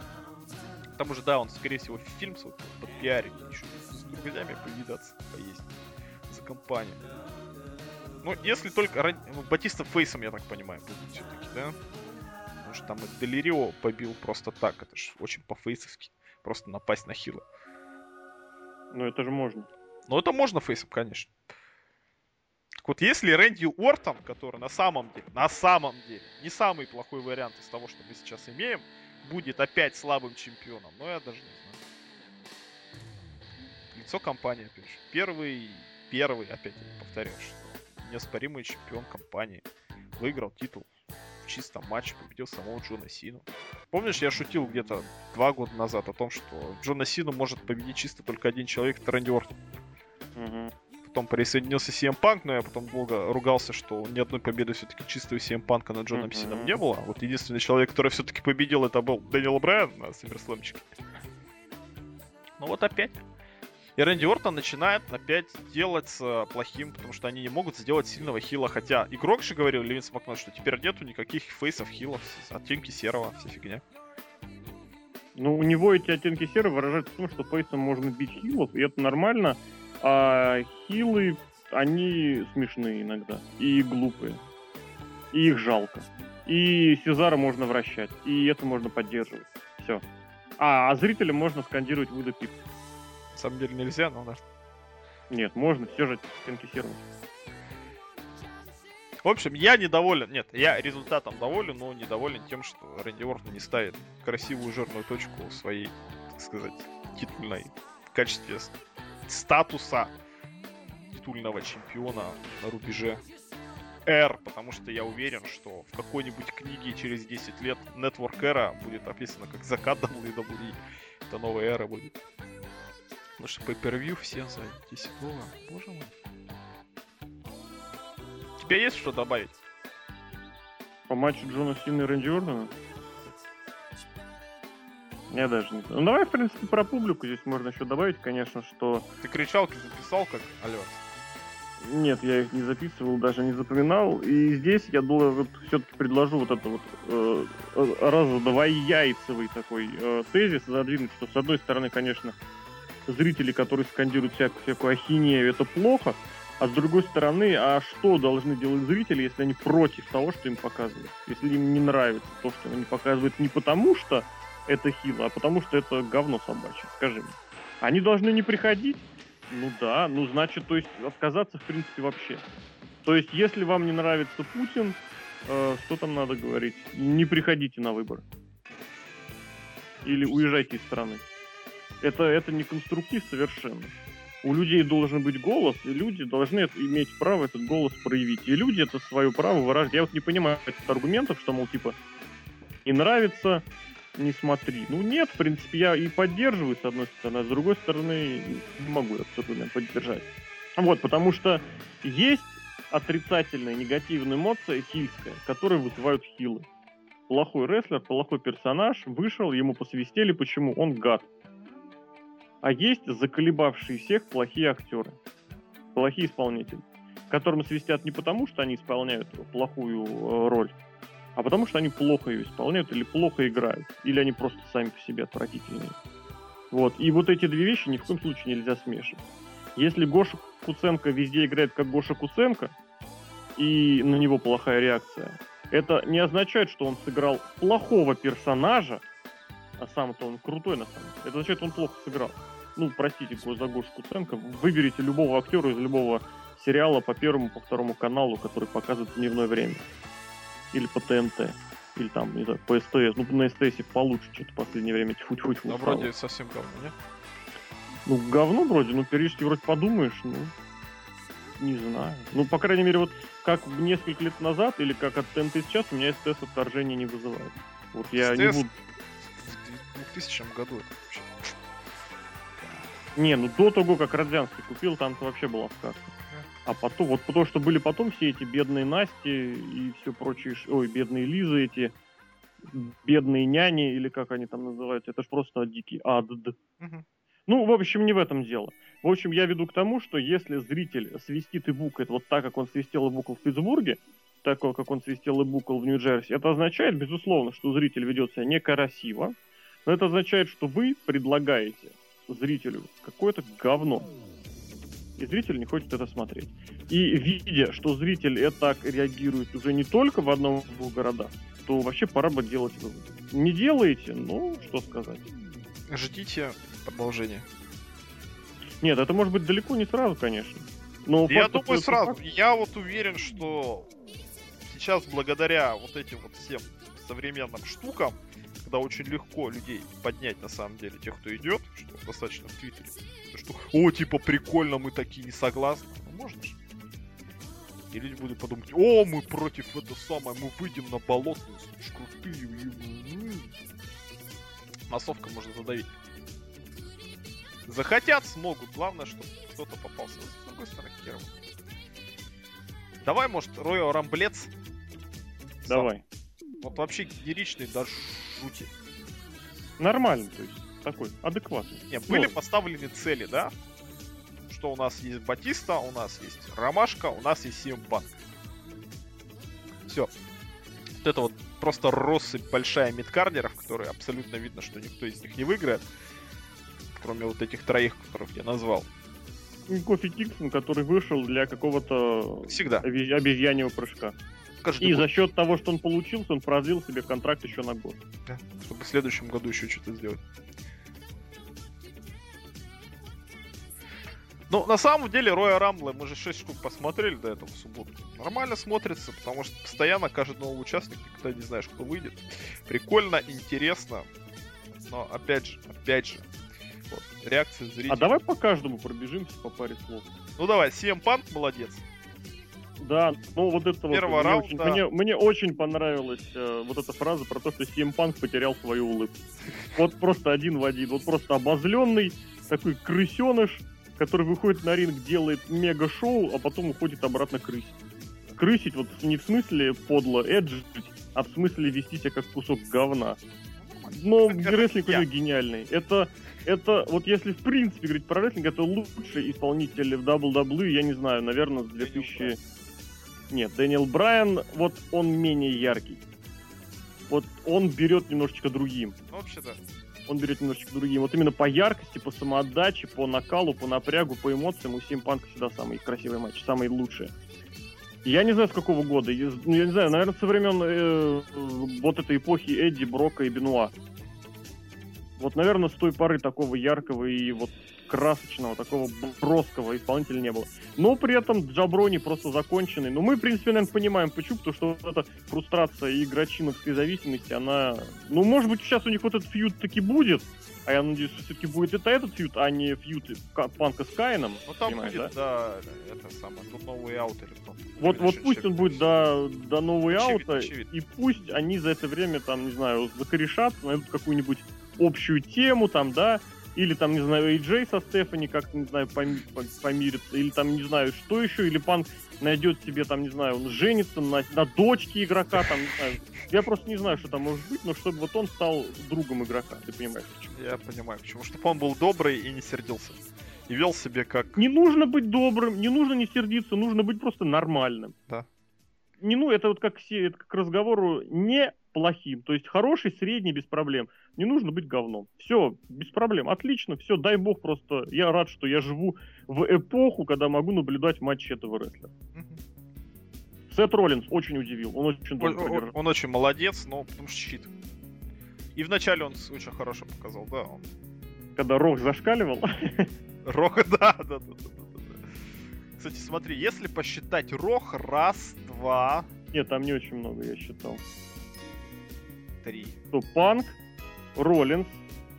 К тому же, да, он, скорее всего, фильм свой подпиарит, еще с друзьями повидаться, поесть за компанию. Ну, если только ну, Батиста фейсом, я так понимаю, будет все-таки, да? Потому что там и Делирио побил просто так, это же очень по-фейсовски. Просто напасть на Хила. Ну это же можно. Но это можно фейсом, конечно. Так вот, если Рэнди Уортон, который на самом деле, на самом деле, не самый плохой вариант из того, что мы сейчас имеем, будет опять слабым чемпионом, ну я даже не знаю. Лицо компании, опять же. Первый, первый, опять я повторяю, что неоспоримый чемпион компании. Выиграл титул в чистом матче, победил самого Джона Сину. Помнишь, я шутил где-то два года назад о том, что Джона Сину может победить чисто только один человек, это Рэнди. Мгм. Потом присоединился CM Punk, но я потом долго ругался, что ни одной победы все-таки чистого CM Punk над Джоном Мгм. Сином не было. Вот единственный человек, который все-таки победил, это был Дэниел Брайан на Саммерслэмчике. Ну вот опять. И Рэнди Ортон начинает опять делаться плохим, потому что они не могут сделать сильного хила. Хотя игрок же говорил, Левин Макман, что теперь нету никаких фейсов, хилов, оттенки серого, вся фигня. Ну, у него эти оттенки серого выражаются в том, что фейсом можно бить хилов, и это нормально. А хилы, они смешные иногда. И глупые. И их жалко. И Сезара можно вращать. И это можно поддерживать. Все. А, а зрителям можно скандировать Вуда Пип. На самом деле нельзя, но да. Нет, можно, все же серого. В общем, я недоволен. Нет, я результатом доволен, но недоволен тем, что Рэнди Ортон не ставит красивую жирную точку своей, так сказать, титульной в качестве статуса титульного чемпиона на рубеже R, потому что я уверен, что в какой-нибудь книге через 10 лет Network Era будет описано как закат WWE. Это новая эра будет. Потому что pay-per-view все за 10 долларов. Боже мой. У тебя есть что добавить? По матчу Джона Сина и Рэнди Ордена? Я даже не знаю. Ну давай, в принципе, про публику здесь можно еще добавить, конечно, что... Ты кричалки записал, как Альварс? Нет, я их не записывал, даже не запоминал. И здесь я думаю, вот все-таки предложу вот это вот э, раздвояйцевый такой э, тезис задвинуть, что с одной стороны, конечно, зрители, которые скандируют всякую, всякую ахинею, это плохо, а с другой стороны, а что должны делать зрители, если они против того, что им показывают? Если им не нравится то, что они показывают не потому, что это хило, а потому что это говно собачье, скажи мне. Они должны не приходить? Ну да, ну значит, то есть отказаться в принципе вообще. То есть, если вам не нравится Путин, э, что там надо говорить? Не приходите на выборы. Или уезжайте из страны. Это, это не конструктив совершенно у людей должен быть голос, и люди должны иметь право этот голос проявить. И люди это свое право выражают. Я вот не понимаю этих аргументов, что, мол, типа, не нравится, не смотри. Ну нет, в принципе, я и поддерживаю, с одной стороны, а с другой стороны, не могу этот аргумент поддержать. Вот, потому что есть отрицательная, негативная эмоция хильская, которые вызывают хилы. Плохой рестлер, плохой персонаж, вышел, ему посвистели, почему? Он гад. А есть заколебавшие всех плохие актеры, плохие исполнители, которым свистят не потому, что они исполняют плохую э, роль, а потому что они плохо ее исполняют или плохо играют, или они просто сами по себе отвратительные. Вот. И вот эти две вещи ни в коем случае нельзя смешивать. Если Гоша Куценко везде играет как Гоша Куценко, и на него плохая реакция, это не означает, что он сыграл плохого персонажа, а сам-то он крутой на самом деле. Это что он плохо сыграл ну, простите за Гошу Куценко, выберите любого актера из любого сериала по первому, по второму каналу, который показывает в дневное время. Или по ТНТ. Или там, не знаю, по СТС. Ну, на СТС получше что-то в последнее время. Тьфу -тьфу -тьфу Но вроде совсем говно, нет? Ну, говно вроде, ну, периодически вроде подумаешь, ну, не знаю. Ну, по крайней мере, вот как несколько лет назад, или как от ТНТ сейчас, у меня СТС отторжения не вызывает. Вот я СТС не буду... в 2000 году это вообще не, ну до того, как Родзянский купил, там-то вообще была сказка. А потом, вот потому что были потом все эти бедные Насти и все прочие, ой, бедные Лизы эти, бедные няни, или как они там называются, это ж просто дикий ад. Угу. Ну, в общем, не в этом дело. В общем, я веду к тому, что если зритель свистит и букает вот так, как он свистел и букал в Питтсбурге, такой, как он свистел и букал в Нью-Джерси, это означает, безусловно, что зритель ведет себя некрасиво, но это означает, что вы предлагаете зрителю какое-то говно. И зритель не хочет это смотреть. И видя, что зритель это так реагирует уже не только в одном-двух городах, то вообще пора бы делать вывод. Не делаете, ну, что сказать. Ждите продолжения. Нет, это может быть далеко не сразу, конечно. Но я думаю сразу. Факт... Я вот уверен, что сейчас благодаря вот этим вот всем современным штукам, когда очень легко людей поднять на самом деле, тех, кто идет, что достаточно в Твиттере. Что, о, типа, прикольно, мы такие не согласны. Ну, можно же. И люди будут подумать, о, мы против это самое, мы выйдем на болотную, крутые. Массовка можно задавить. Захотят, смогут. Главное, чтобы кто-то попался. С другой стороны, херово. Давай, может, Роyal Рамблец? Давай. Вот вообще лиричный до жути. Нормально, то есть такой, адекватный. Не, были Но... поставлены цели, да? что у нас есть Батиста, у нас есть Ромашка, у нас есть Punk. Все. Вот это вот просто россыпь большая мидкардеров, которые абсолютно видно, что никто из них не выиграет. Кроме вот этих троих, которых я назвал. И Кофи Киксон, который вышел для какого-то Всегда. обезьяньего прыжка. Каждый И год, за счет того, что он получился, он продлил себе контракт еще на год. да, чтобы в следующем году еще что-то сделать. Ну, на самом деле, Роя Рамблы мы же 6 штук посмотрели до этого в субботу. Нормально смотрится, потому что постоянно каждый новый участник, никогда не знаешь, кто выйдет. Прикольно, интересно. Но, опять же, опять же, вот, реакция зрителей. А давай по каждому пробежимся по паре слов. Ну давай, CM Punk молодец. Да, ну вот это вот Первого мне, раунда. очень, мне, мне очень понравилась э, вот эта фраза про то, что CM Punk потерял свою улыбку. Вот просто один в один, вот просто обозленный, такой крысеныш, который выходит на ринг, делает мега-шоу, а потом уходит обратно крысить. Крысить вот не в смысле подло эджить, а в смысле вести себя как кусок говна. Но рестлинг у я. него гениальный. Это, это, вот если в принципе говорить про рестлинг, это лучший исполнитель в WWE, я не знаю, наверное, с 2000... Нет, Дэниел Брайан, вот он менее яркий. Вот он берет немножечко другим. Ну, вообще, да. Он берет немножечко другим. Вот именно по яркости, по самоотдаче, по накалу, по напрягу, по эмоциям у Симпанка всегда самый красивый матч, самый лучший. Я не знаю, с какого года. Я, ну, я не знаю, наверное, со времен э, вот этой эпохи Эдди, Брока и Бенуа. Вот, наверное, с той поры такого яркого и вот красочного, такого броского исполнителя не было. Но при этом Джаброни просто законченный. Но мы, в принципе, наверное, понимаем, почему, потому что вот эта фрустрация и игрочиновской зависимости, она... Ну, может быть, сейчас у них вот этот фьюд таки будет, а я надеюсь, что все-таки будет это этот фьюд, а не фьюд Ка- Панка с Каином. Ну там будет, да? это самое, тут новый аут или кто. Вот, вот пусть Шеф- он будет до, до Очевидно, аута, очевидно. и пусть они за это время, там, не знаю, закорешатся, найдут какую-нибудь общую тему, там, да, или там, не знаю, AJ со Стефани как-то, не знаю, поми- по- помирится, или там, не знаю, что еще, или Панк найдет себе, там, не знаю, он женится на, на дочке игрока, там, не знаю. Я просто не знаю, что там может быть, но чтобы вот он стал другом игрока, ты понимаешь, почему. Я понимаю, почему. Чтобы он был добрый и не сердился. И вел себя как... Не нужно быть добрым, не нужно не сердиться, нужно быть просто нормальным. Да. Не, ну, это вот как, все, это как к разговору не плохим, то есть хороший, средний, без проблем. Не нужно быть говном. Все, без проблем, отлично, все, дай бог просто. Я рад, что я живу в эпоху, когда могу наблюдать матчи этого рестлера. Мгм. Сет Роллинс очень удивил, он очень Он, долго он- он очень молодец, но потому что щит. И вначале он очень хорошо показал, да. Он... Когда Рок зашкаливал, Рох, да, да, да, да, да, да. Кстати, смотри, если посчитать Рох, раз, два, нет, там не очень много, я считал. Три. То Панк, Роллинс,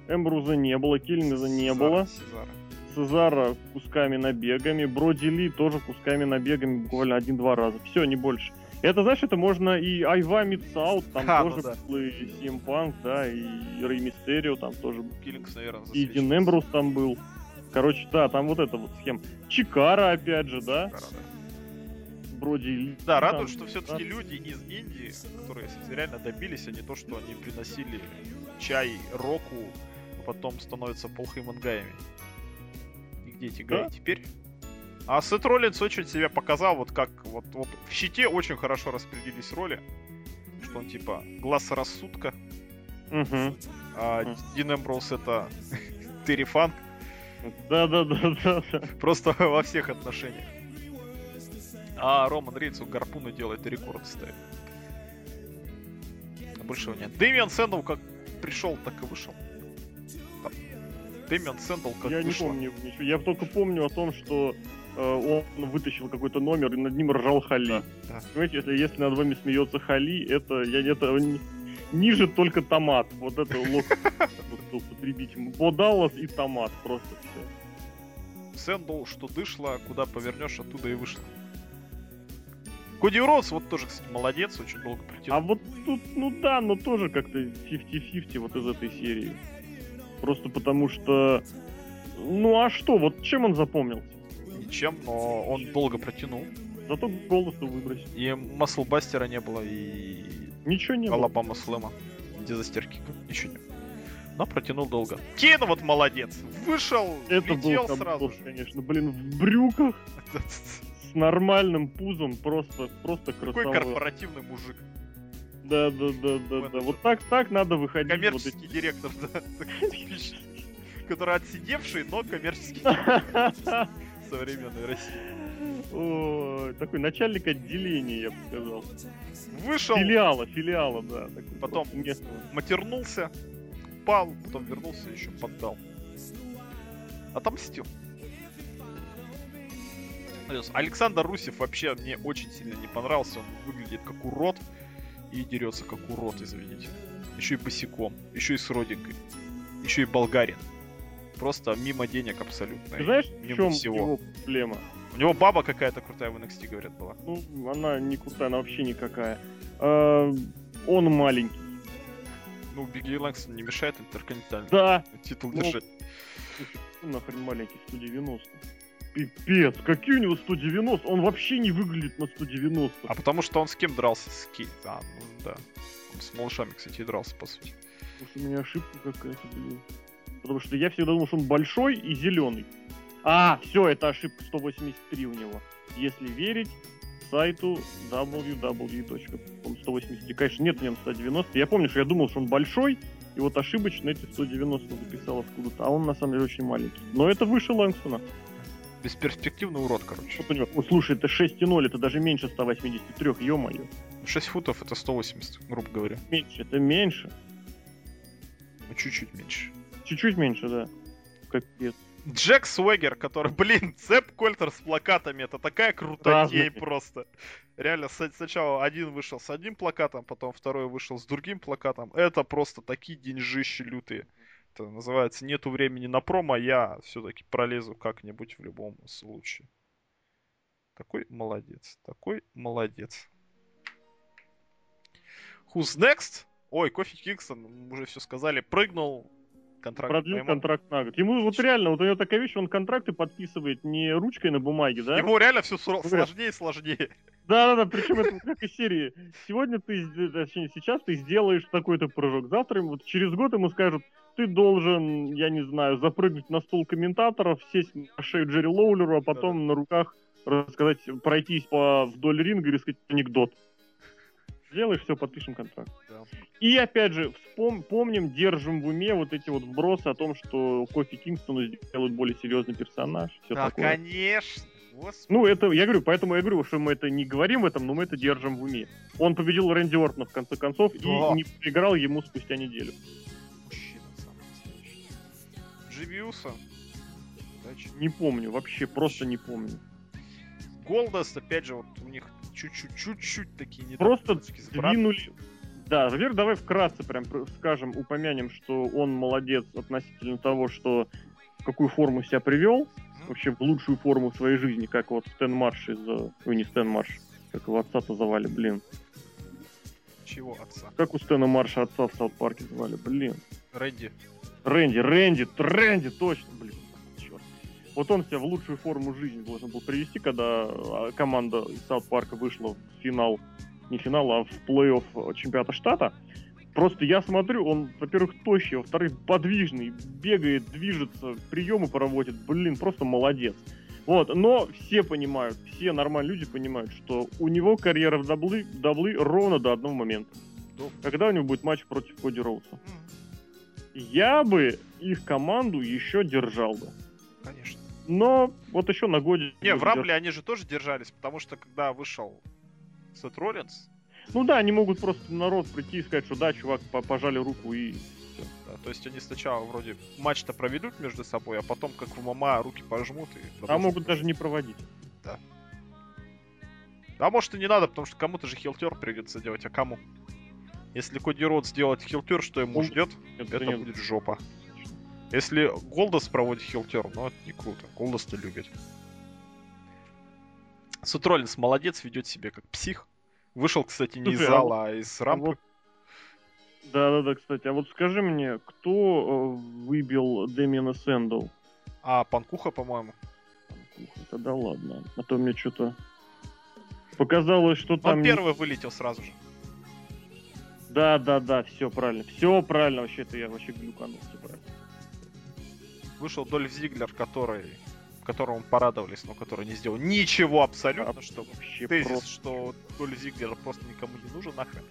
Эмбруза не было, Киллингза не Сезара, было. Сезара. Цезара кусками набегами, Броди Ли тоже кусками набегами буквально один-два раза. Все, не больше. Это, знаешь, это можно и Айва Мидсаут, там Ха, ну тоже да. был и CM Punk, да, и Рэй Мистерио там тоже был. Киллингс, наверное, И Дин Эмбрус там был. Короче, да, там вот эта вот схема. Чикара, опять же, да, Броди Ли. Да, там, радует, что все-таки да. люди из Индии, которые реально добились, а не то, что они приносили чай Року, а потом становятся Пол Хейман гаями. И где эти гаи Да. теперь? А Сет Роллинс очень себя показал, вот как вот, вот в щите очень хорошо распределились роли. Что он типа глаз рассудка, Мгм. а. Дин Эмброуз это Терри Фанк. Да-да-да-да. Просто во всех отношениях. А Роман Рейнс у гарпуна делает рекорд ставит. А больше его нет. Дэмиан Сэндл как пришел, так и вышел. Дэмиан Сэндл как Я не вышло. помню ничего. Я только помню о том, что э, он вытащил какой-то номер и над ним ржал Хали. Да, да. Понимаете, если, если над вами смеется Хали, это, я, это ни- ниже только томат. Вот это лог вот употребить. Бо Даллас и томат. Просто все. Сэндл, что дышло, куда повернешь, оттуда и вышло. Коди Роуз, вот тоже, кстати, молодец, очень долго притянул. А вот тут, ну да, но тоже как-то 50-50 вот из этой серии. Просто потому что... Ну а что, вот чем он запомнился? Ничем, но он долго протянул. Зато голосу выбросил. И маслбастера не было, и Ничего не было. Алабама Слэма. Где застирки? Ничего не было. Но протянул долго. Кейн вот молодец. Вышел, Это был сразу же. конечно. Блин, в брюках с нормальным пузом. Просто, просто Какой красава. корпоративный мужик. Да, да, да, да, Вот да. Вот так, так надо выходить. вот Коммерческий директор, да. Который отсидевший, но коммерческий эти- современной России. Ой, такой начальник отделения, я бы сказал. Вышел, Филиала, филиала, да. такой Потом- матернулся, упал, потом вернулся и еще поддал. Отомстил. Плюс Александр Русев вообще мне очень сильно не понравился. Он выглядит как урод и дерется как урод, извините. Еще и босиком, еще и с родинкой, еще и болгарин. Просто мимо денег абсолютно. Ты знаешь, мимо в чем всего. его проблема? У него баба какая-то крутая в NXT, говорят, была. Ну, она не крутая, она вообще никакая. А, он маленький. Ну, Бигги Лэнгстон не мешает интерконтинентальный Да, титул Ну, держать. Ну нахрен маленький, 190. Пипец, какие у него 190? Он вообще не выглядит на 190. А потому что он с кем дрался? С Кей. А, ну да. Он с малышами, кстати, и дрался, по сути. Может, у меня ошибка какая-то, блин. Потому что я всегда думал, что он большой и зеленый. А, все, это ошибка 183 у него. Если верить сайту www.183. Конечно, нет в нем 190. Я помню, что я думал, что он большой, и вот ошибочно эти 190 записал откуда-то. А он на самом деле очень маленький. Но это выше Лэнгстона. Бесперспективный урод, короче. Вот у него- слушай, это 6,0, это даже меньше 183, ё-моё. 6 футов это 180, грубо говоря. Меньше, это меньше. Ну, чуть-чуть меньше. Чуть-чуть меньше, да. Капец. Джек Свегер, который, блин, Цеп Кольтер с плакатами, это такая крутотень просто. Реально, сначала один вышел с одним плакатом, потом второй вышел с другим плакатом. Это просто такие деньжищи лютые. Это называется «Нету времени на промо, я все-таки пролезу как-нибудь в любом случае». Такой молодец, такой молодец. Who's next? Ой, Кофи Кингстон, уже все сказали, прыгнул. Контракт Продлил поймал. контракт на год. Ему вот реально, вот у него такая вещь, он контракты подписывает не ручкой на бумаге, да? Ему реально все сложнее и сложнее. Да-да-да, причем это как из серии. Сегодня ты, точнее, сейчас ты сделаешь такой-то прыжок. Завтра, ему- вот через год ему скажут, ты должен, я не знаю, запрыгнуть на стол комментаторов, сесть на шею Джерри Лоулеру, а потом на руках рассказать, пройтись по вдоль ринга и рассказать анекдот. Сделаешь, все, подпишем контракт. Да. И опять же, вспом- помним, держим в уме вот эти вот вбросы о том, что Кофи Кингстону сделают более серьезный персонаж. Все Да, такое. конечно. Господи. Ну, это, я говорю, поэтому я говорю, что мы это не говорим в этом, но мы это держим в уме. Он победил Рэнди Ортона, в конце концов, Да. и не проиграл ему спустя неделю. Удачи. Не помню, вообще просто не помню. Голдаст, опять же, вот у них чуть-чуть, чуть-чуть такие не Просто Двинули... Да, во-первых, давай вкратце прям пр- скажем, упомянем, что он молодец относительно того, что в какую форму себя привел, вообще в лучшую форму в своей жизни, как вот Стэн Марш из... э, Ой, не Стэн Марш, как его отца-то звали, блин. Чего отца? Как у Стэна Марша отца в Саут-Парке звали, блин. Рэнди. Рэнди, Рэнди, Рэнди, точно, блин. Черт. Вот он себя в лучшую форму жизни должен был привести, когда а, команда из Саут Парка вышла в финал, не финал, а в плей-офф э, чемпионата штата. Просто я смотрю, он, во-первых, тощий, во-вторых, подвижный, бегает, движется, приемы проводит, блин, просто молодец. Вот, но все понимают, все нормальные люди понимают, что у него карьера в WWE ровно до одного момента. Да. Когда у него будет матч против Коди Роуса. Я бы их команду еще держал бы. Конечно. Но вот еще на годе... Не, в Рамбле они же тоже держались, потому что когда вышел Сет Роллинс. Ну да, они могут просто народ прийти и сказать, что да, чувак, по- пожали руку и... да, то есть они сначала вроде матч-то проведут между собой, а потом как в ММА руки пожмут и... А могут даже не проводить. А может и не надо, потому что кому-то же хилтер придется делать, а кому? Если Коди Род сделать хилтер, что ему Он- ждет, Это это будет жопа. Если Голдос проводит хилтер, ну это не круто. Голдос-то любит. Сутроллинс молодец, ведет себя как псих. Вышел, кстати, не из Слушай, а зала, а из А рампы. вот- Да-да-да, кстати. А вот скажи мне, кто э, выбил Дэмиана Сэндл? А Панкуха, по-моему. Это да ладно. А то мне что-то показалось, что там... Он первый вылетел сразу же. Да, да, да, все правильно. Все правильно, вообще-то я вообще глюканул, все правильно. Вышел Дольф Зиглер, который которому порадовались, но который не сделал ничего абсолютно, что Вообще тезис, просто. что Дольф Зиглер просто никому не нужен нахрен.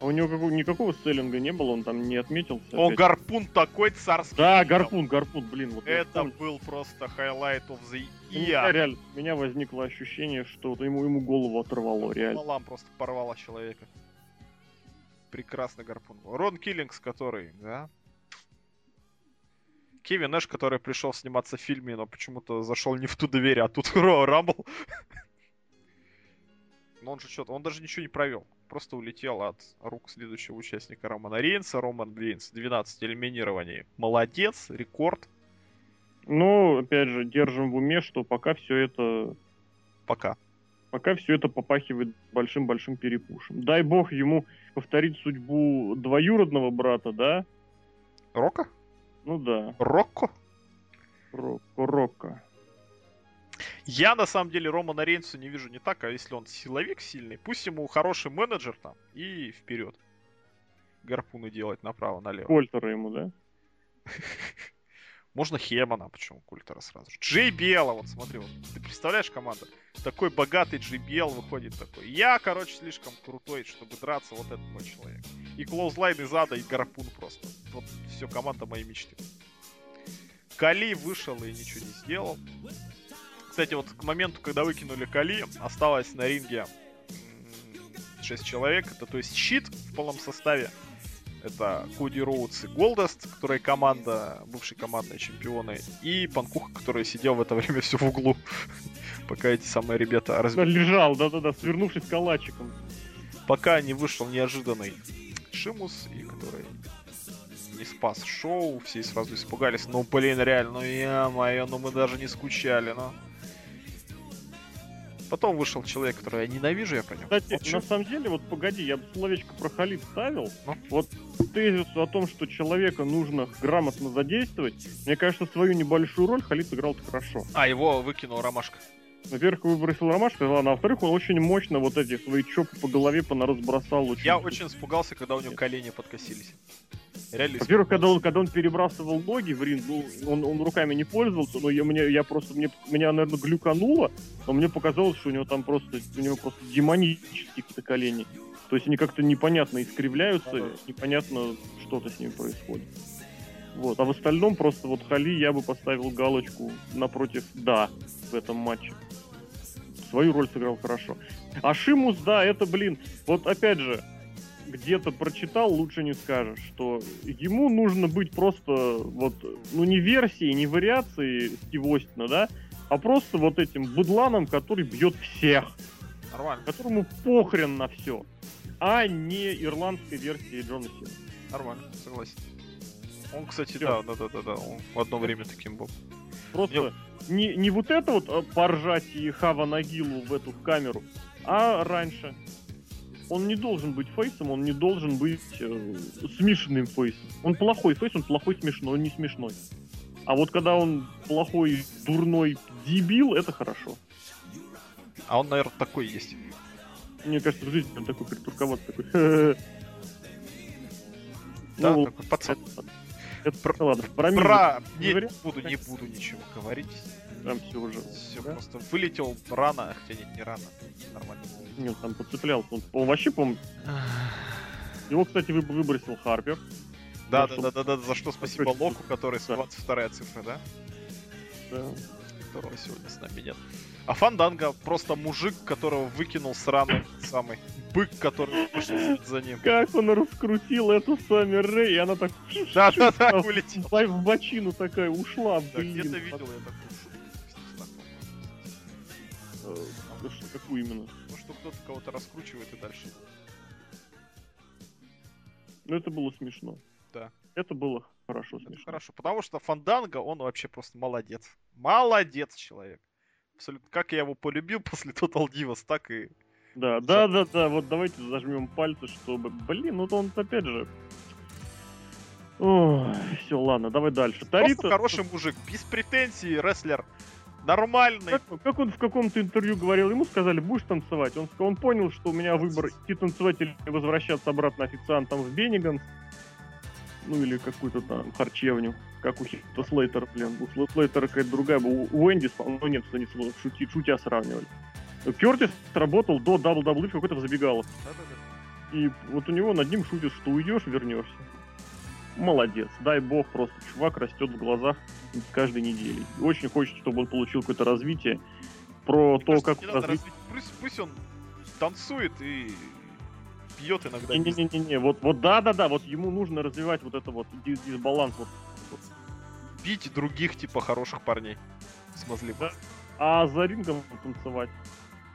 А у него какого- никакого селлинга не было, он там не отметился. Он опять. гарпун такой царский. Да, видел. гарпун, гарпун, блин, вот Это был просто highlight of the У меня year. реально, у меня возникло ощущение, что ему, ему голову оторвало, реально. Малам просто порвала человека. Прекрасный гарпун. Рон Киллингс, который, да? Кевин Нэш, который пришел сниматься в фильме, но почему-то зашел не в ту дверь, а тут Роа Рамбл. Но он же что-то, он даже ничего не провел. Просто улетел от рук следующего участника Романа Рейнса. Роман Рейнс 12 элиминирований. Молодец, рекорд. Но, опять же, держим в уме, что пока все это Пока. Пока все это попахивает большим-большим перепушем. Дай бог ему повторить судьбу двоюродного брата, да? Рока? Ну да, Рокко? Рокко, Рокко. Я на самом деле Романа Рейнса не вижу не так, а если он силовик сильный, пусть ему хороший менеджер там и вперед. Гарпуны делать направо-налево. Кольтера ему, да? Можно Хемана, почему Культера сразу же. Джей Биэла, вот смотри, вот, ты представляешь команда? Такой богатый Джей Биэл выходит такой. Я, короче, слишком крутой, чтобы драться, вот этот мой человек. И клоузлайн из ада, и гарпун просто. Вот все, команда моей мечты. Кали вышел и ничего не сделал. Кстати, вот к моменту, когда выкинули Кали, осталось на ринге 6 человек. Это то есть щит в полном составе. Это Коди Роудс и Голдест, которые команда, бывшие командные чемпионы, и Панкуха, который сидел в это время все в углу, пока эти самые ребята Да, разбирались. лежал, да-да-да, свернувшись калачиком. Пока не вышел неожиданный Шимус, и который не спас шоу, все сразу испугались. Ну, блин, реально, ну я-моё, ну мы даже не скучали, ну. Потом вышел человек, которого я ненавижу, я про него Кстати, молчу. на самом деле, вот погоди, я бы словечко про Халид ставил. Ну? Вот тезис о том, что человека нужно грамотно задействовать, мне кажется, свою небольшую роль Халид сыграл хорошо. А, его выкинул Ромашка. Во-первых, выбросил Ромашка, ладно, а во-вторых, он очень мощно вот эти свои чопы по голове понаразбросал. Очень... Я очень испугался, когда у него колени подкосились. Реально Во-первых, когда он, когда он перебрасывал ноги в ринг, ну, он, он руками не пользовался, но я, мне, я просто, мне, меня, наверное, глюкануло, но мне показалось, что у него там просто, у него просто демонические какие-то колени. То есть они как-то непонятно искривляются, Ага. непонятно что-то с ними происходит. Вот, а в остальном просто вот Хали я бы поставил галочку напротив «да» в этом матче. Свою роль сыграл хорошо. А Шимус, да, это, блин, вот опять же, где-то прочитал, лучше не скажешь, что ему нужно быть просто вот, ну не версией, не вариацией Стива Остина, да, а просто вот этим быдланом, который бьет всех, Нормально, которому похрен на все, а не ирландской версии Джона Сина. нормально, согласен. Он, кстати, да, да, да, да, да, он в одно время таким был. Просто не, не вот это вот а, поржать и Хава Нагилу в эту камеру, а раньше. Он не должен быть фейсом, он не должен быть э, смешанным фейсом. Он плохой фейс, он плохой смешной, он не смешной. А вот когда он плохой, дурной дебил, это хорошо. А он, наверное, такой есть. Мне кажется, в жизни он такой притурковат, такой. Да, Ну, такой пацан. это, это, Про- ладно, про Про... не Не буду, не буду ничего говорить. там все уже. Все да? просто вылетел рано, хотя нет, не рано. Нормально. Нет, там подцеплялся. Он, он вообще, по Его, кстати, вы- выбросил Харпер. Да, Да, да, да, да, за что спасибо. Локу, который с. 22 цифра, да? Да. Которого сегодня с нами нет. А Фанданга просто мужик, которого выкинул сраный самый бык, который вышел за ним. Как он раскрутил эту Сами Рэй, и она так Да, да, да, в- бочину такая ушла, Да, блин. где-то видел я такую. Э, что, Какую именно? Ну, что кто-то кого-то раскручивает и дальше. Ну, это было смешно. Да. Это было хорошо Это смешно. хорошо, потому что Фанданга, он вообще просто молодец. Молодец человек. Абсолютно. Как я его полюбил после Total Divas, так и... Да, да, да, да, вот давайте зажмем пальцы, чтобы... Блин, ну он опять же... Все, ладно, давай дальше. Просто Тарита... хороший мужик, без претензий, рестлер. Нормальный. Как, как он в каком-то интервью говорил, ему сказали, будешь танцевать. Он, он понял, что у меня выбор идти танцевать или возвращаться обратно официантом в Бенниганс. Ну или какую-то там харчевню, как у Хита Слейтера, блин. У Слейтера какая-то другая была. У Уэндис, ну нет, они шути, шутя сравнивали. Кертис работал до WWE в какой-то в забегаловке. И вот у него над ним шутит, что уйдешь, вернешься. Молодец. Дай бог, просто чувак растет в глазах с каждой недели. И очень хочется, чтобы он получил какое-то развитие. Про Мне то, кажется, как развить. Пусть, пусть он танцует и пьет иногда. Не-не-не-не, вот, вот да-да-да, вот ему нужно развивать вот это вот дис- дисбаланс. Вот. Бить других, типа, хороших парней. Смазливых. А за рингом танцевать.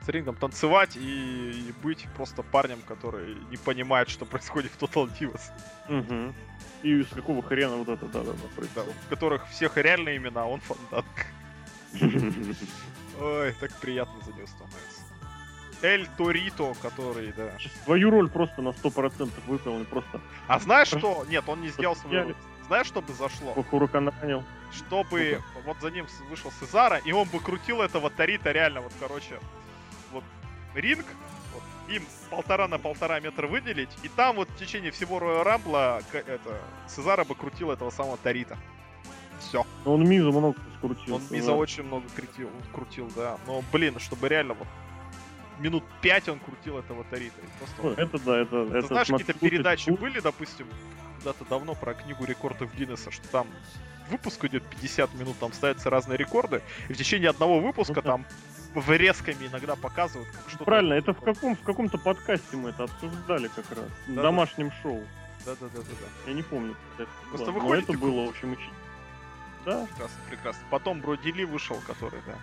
С рингом танцевать и, и быть просто парнем, который не понимает, что происходит в Total Divas. Угу. И с какого хрена вот это, да-да-да, Да, в которых всех реальные имена, а он фанданг. Ой, так приятно за него становится. Эль Торито, который, да. Свою роль просто на 100% выполнил, просто А знаешь что? Нет, он не сделал свою роль. Знаешь, что бы зашло? хуракананил. Чтобы вот за ним вышел Сезара, и он бы крутил этого Торита реально, вот, короче, вот ринг, вот, им полтора на полтора метра выделить, и там вот в течение всего Роя Рамбла это, Сезара бы крутил этого самого Торита. Все. Он Мизу много скрутил. Он Миза очень много крутил, крутил, да. Но, блин, чтобы реально вот минут пять он крутил этого Торита. И просто это да, это... ты это знаешь, какие-то передачи слушай, были, допустим, когда-то давно про книгу рекордов Гиннесса, что там выпуск идет 50 минут, там ставятся разные рекорды, и в течение одного выпуска Ну да. там врезками иногда показывают, как что-то... Правильно, это в каком в каком-то подкасте мы это обсуждали как раз. В Да-да. домашнем шоу. Да-да-да-да. Я не помню. это Просто было, вы но это было, в общем, очень... Да, Прекрасно, прекрасно. Потом Броди Ли вышел, который, да.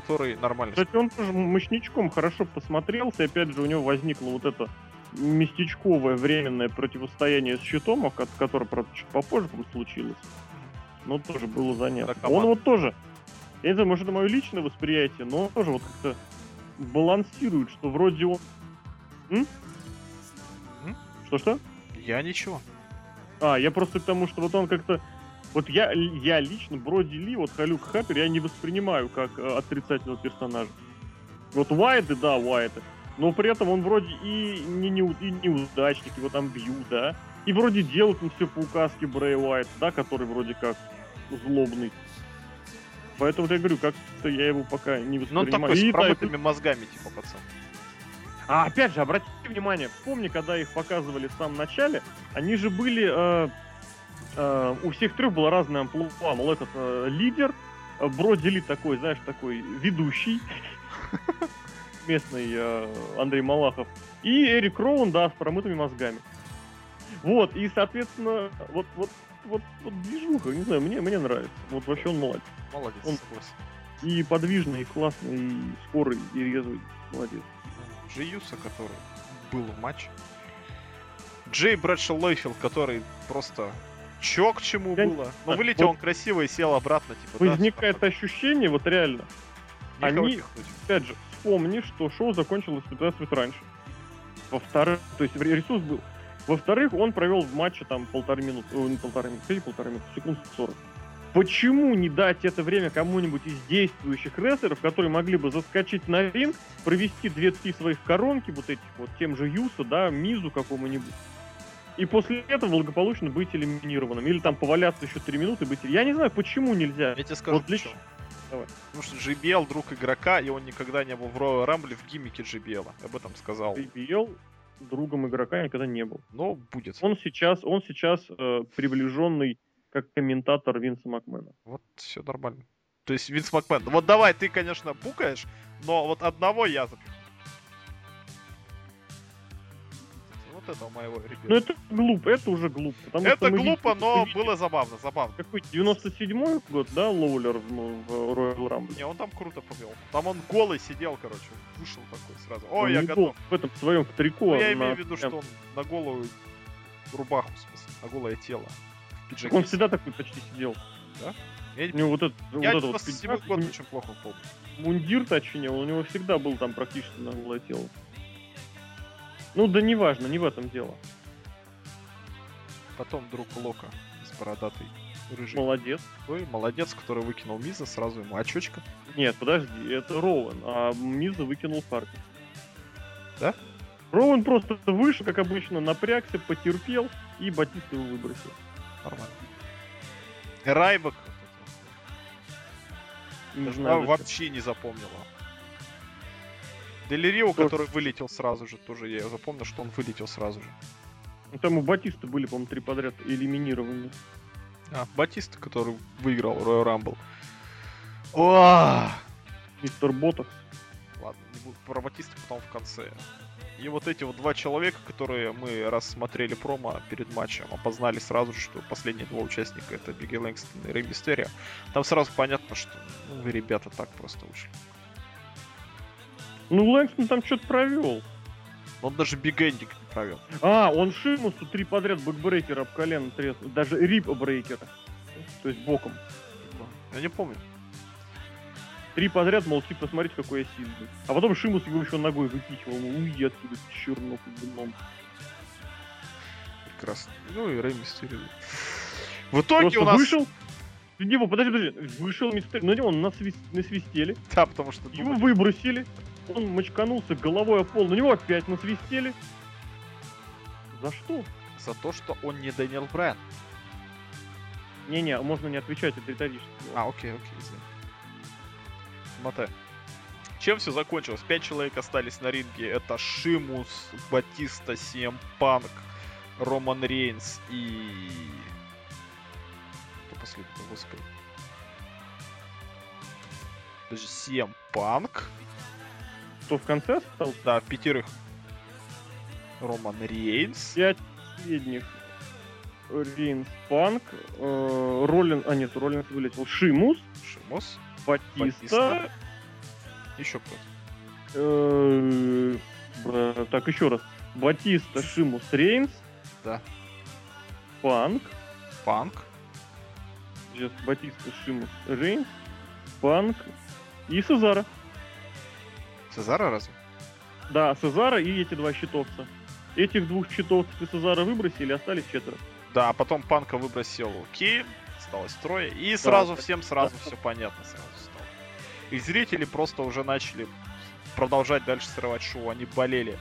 Который нормально. Кстати, он тоже мощничком хорошо посмотрелся, и опять же у него возникло вот это местечковое временное противостояние с щитом, которое, правда, чуть попозже, по случилось. Но тоже было занятно. Да, он вот тоже, я не знаю, может, это мое личное восприятие, но он тоже вот как-то балансирует, что вроде он... М? Что-что? Я ничего. А, я просто к тому, что вот он как-то... Вот я, я лично Броди Ли, вот Халюк Хаппер, я не воспринимаю как э, отрицательного персонажа. Вот Уайты, да, Уайты. Но при этом он вроде и, не, не, и неудачник, его там бьют, да. И вроде делают он все по указке Брэй Уайт, да, который вроде как злобный. Поэтому я говорю, как-то я его пока не Ну, он воспринимаю. такой И с да, промытыми мозгами, типа, пацан. а опять же, обратите внимание, помни, когда их показывали в самом начале, они же были... э, у всех трех было разное амплуа. Мол, этот э, лидер, э, Броди Ли такой, знаешь, такой ведущий, местный э, Андрей Малахов, и Эрик Роун, да, с промытыми мозгами. Вот, и, соответственно, вот, вот, вот, вот движуха, не знаю, мне, мне нравится. Вот вообще он молодец. Молодец, Он- согласен. И подвижный, и классный, и скорый, и резвый. Молодец. Джиюса, который был в матче. Джей Брэдшо Лойфилд, который просто чё к чему Я- было. Но так, вылетел вот- он красиво и сел обратно, типа, да, Возникает типа, ощущение, вот реально, никого они- опять же, вспомни, что шоу закончилось 15 минут раньше. Во-вторых, то есть ре- ресурс был. Во-вторых, он провел в матче там полторы минуты, о, не полторы минуты, полторы минуты, секунд 40. Почему не дать это время кому-нибудь из действующих рестлеров, которые могли бы заскочить на ринг, провести две-три своих коронки, вот этих вот, тем же Юса, да, Мизу какому-нибудь, и после этого благополучно быть элиминированным. Или там поваляться еще три минуты и быть... Я не знаю, почему нельзя. Я тебе скажу, Вот лично-. Давай. Потому что JBL друг игрока, и он никогда не был в Royal Rumble в гиммике JBL. Об этом сказал. JBL другом игрока никогда не был. Но будет. Он сейчас, он сейчас э, приближенный как комментатор Винса Макмена. Вот все нормально. То есть Винс Макмен. Вот давай, ты, конечно, букаешь, но вот одного я запихну. Вот этого моего ребята. Ну это глупо, это уже глупо. Это глупо, видели- но видели было забавно, забавно. Какой 97-й год, да, Лоулер в, в Royal Rumble? Не, он там круто повел. Там он голый сидел, короче, вышел такой сразу. Ой, Он я готов. В этом своем в трико. Ну, я на- имею в виду, что он на голую рубаху, в смысле, на голое тело. В. Он всегда такой почти сидел. Я, У него вот этот, я вот этот вот 97 пиджак, год очень плохо помню. мундир, точнее, у него всегда был там практически на голое тело. Ну да неважно, не в этом дело. Потом друг Лока с бородатой Рыжий. Молодец. Ой, молодец, который выкинул Миза, сразу ему очечка. Нет, подожди, это Роуэн, а Миза выкинул Харпер. Да? Роуэн просто вышел, как обычно, напрягся, потерпел, и Батист его выбросил. Нормально. Райбок Не знаю, вообще не запомнила. Делирио, Тоже. который вылетел сразу же, тоже я запомнил, что он вылетел сразу же. Ну, Там у Батиста были, по-моему, три подряд элиминированы. А, Батиста, который выиграл Royal Rumble. О, Мистер Ботокс. Ладно, не буду про Батиста потом в конце. И вот эти вот два человека, которые мы рассмотрели промо перед матчем, опознали сразу же, что последние два участника это Биг И Лэнгстон и Рэй Мистерио. Там сразу понятно, что ну, вы, ребята, так просто вышли. Ну, Лэнгстон там что-то провел. Он даже Big Ending не провел. А, он Шимусу три подряд бэкбрейкера об колено треснул. Даже риббрейкера. То есть боком. Я не помню. Три подряд, мол, типа, смотрите, какой я сильный. А потом Шимус его еще ногой выпихивал. Ну, уйди отсюда, чернов дном. Прекрасно. Ну и Рэй Мистерио. В итоге Просто у нас... вышел. Его, подожди, подожди, вышел мистер, на него насвис- насвистели, Да, потому что... его думали, выбросили, он мочканулся головой о пол, на него опять насвистели. За что? За то, что он не Дэниел Брайан. Не-не, можно не отвечать, это риторически. А, окей, окей, извини. Мотай. Чем все закончилось? Пять человек остались на ринге. Это Шимус, Батиста, Сиэм Панк, Роман Рейнс и... Кто последний? Господи. Подожди, Сиэм Панк. Кто в конце остался? Да, пятерых. Роман Рейнс. Пять последних. Ринс, Панк, э, Роллин, а нет, Роллинс вылетел, Шимус, Шимус. Батиста, Батиста. Еще кто-то. э, так, еще раз. Батиста, Шимус, Рейнс, Да. Панк, Панк. сейчас Батиста, Шимус, Рейнс, Панк и Сезара. Цезара разве? Да, Сезара и эти два щитовца. Этих двух щитовцев и Сезара выбросили, остались четверо. Да, а потом Панка выбросил Кейн, осталось трое, и сразу да. всем сразу все понятно сразу стало. И зрители просто уже начали продолжать дальше срывать шоу. Они болели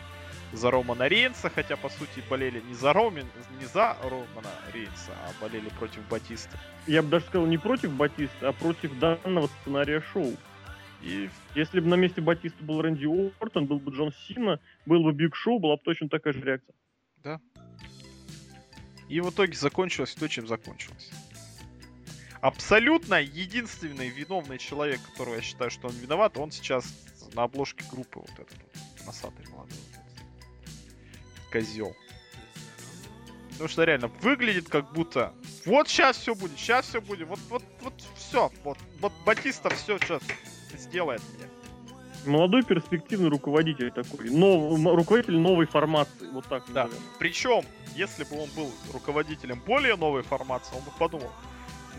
за Романа Рейнса, хотя по сути болели не за Ромин, не за Романа Рейнса, а болели против Батиста. Я бы даже сказал не против Батиста, а против данного сценария шоу. И Если бы на месте Батиста был Рэнди Ортон, был бы Джон Сина, был бы Биг Шоу, была бы точно такая же реакция. И в итоге закончилось то, чем закончилось. Абсолютно единственный виновный человек, которого я считаю, что он виноват, он сейчас на обложке группы вот этот вот, носатый молодой. вот. Козел. Потому что реально выглядит как будто вот сейчас все будет, сейчас все будет, вот, вот, вот все, вот, вот Батиста все сейчас сделает мне. Молодой перспективный руководитель такой. Нов- руководитель новой формации. Вот так Да. назовем. Причем, если бы он был руководителем более новой формации, он бы подумал,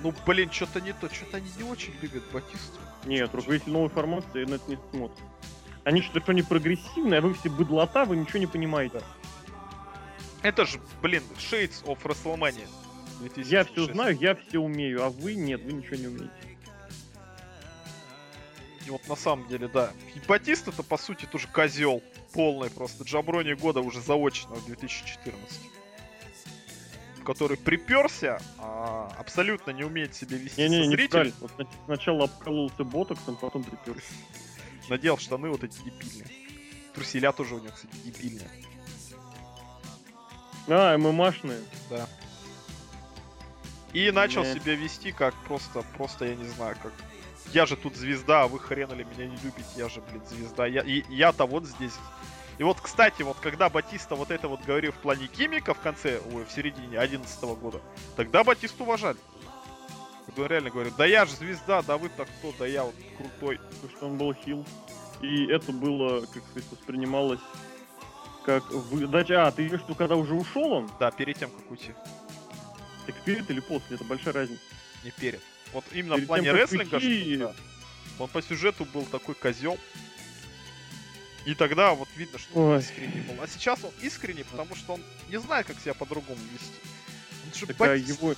ну блин, что-то не то, что-то они не очень любят Батисту. Нет, руководитель новой формации на это не смотрит. Они считают, что они прогрессивные, а вы все быдлота, вы ничего не понимаете. Это же, блин, Shades of WrestleMania. Я все 2006. знаю, я все умею, а вы нет, вы ничего не умеете. И вот на самом деле, да. И Батиста это по сути тоже козел. Полный просто. Джаброни года уже заочно в 2014. Который приперся, а абсолютно не умеет себя вести со не зрителем. правильно. Вот сна- сначала обкололся ботоксом, потом припер. Надел штаны вот эти дебильные. Труселя тоже у него, кстати, дебильные. А, ММАшные. Да. И начал Не. себя вести как просто, просто, я не знаю, как... Я же тут звезда, а вы хренали меня не любите, я же, блин, звезда. Я, и, я-то вот здесь. И вот, кстати, вот когда Батиста вот это вот говорил в плане Кимика в конце, ой, в середине 11 года, тогда Батисту уважали. Он реально говорит, да я же звезда, да вы так кто, да я вот крутой. потому что он был хил. И это было, как сказать, воспринималось как вы... Да, а, ты имеешь в виду, когда уже ушел он? Да, перед тем, как уйти. Так перед или после, это большая разница. Не перед. Вот именно в Перед плане тем, как рестлинга, уйти- что- да. он по сюжету был такой козел. И тогда вот видно, что он Ой. искренний был. А сейчас он искренний, потому что он не знает, как себя по-другому вести. Он же Так, а его,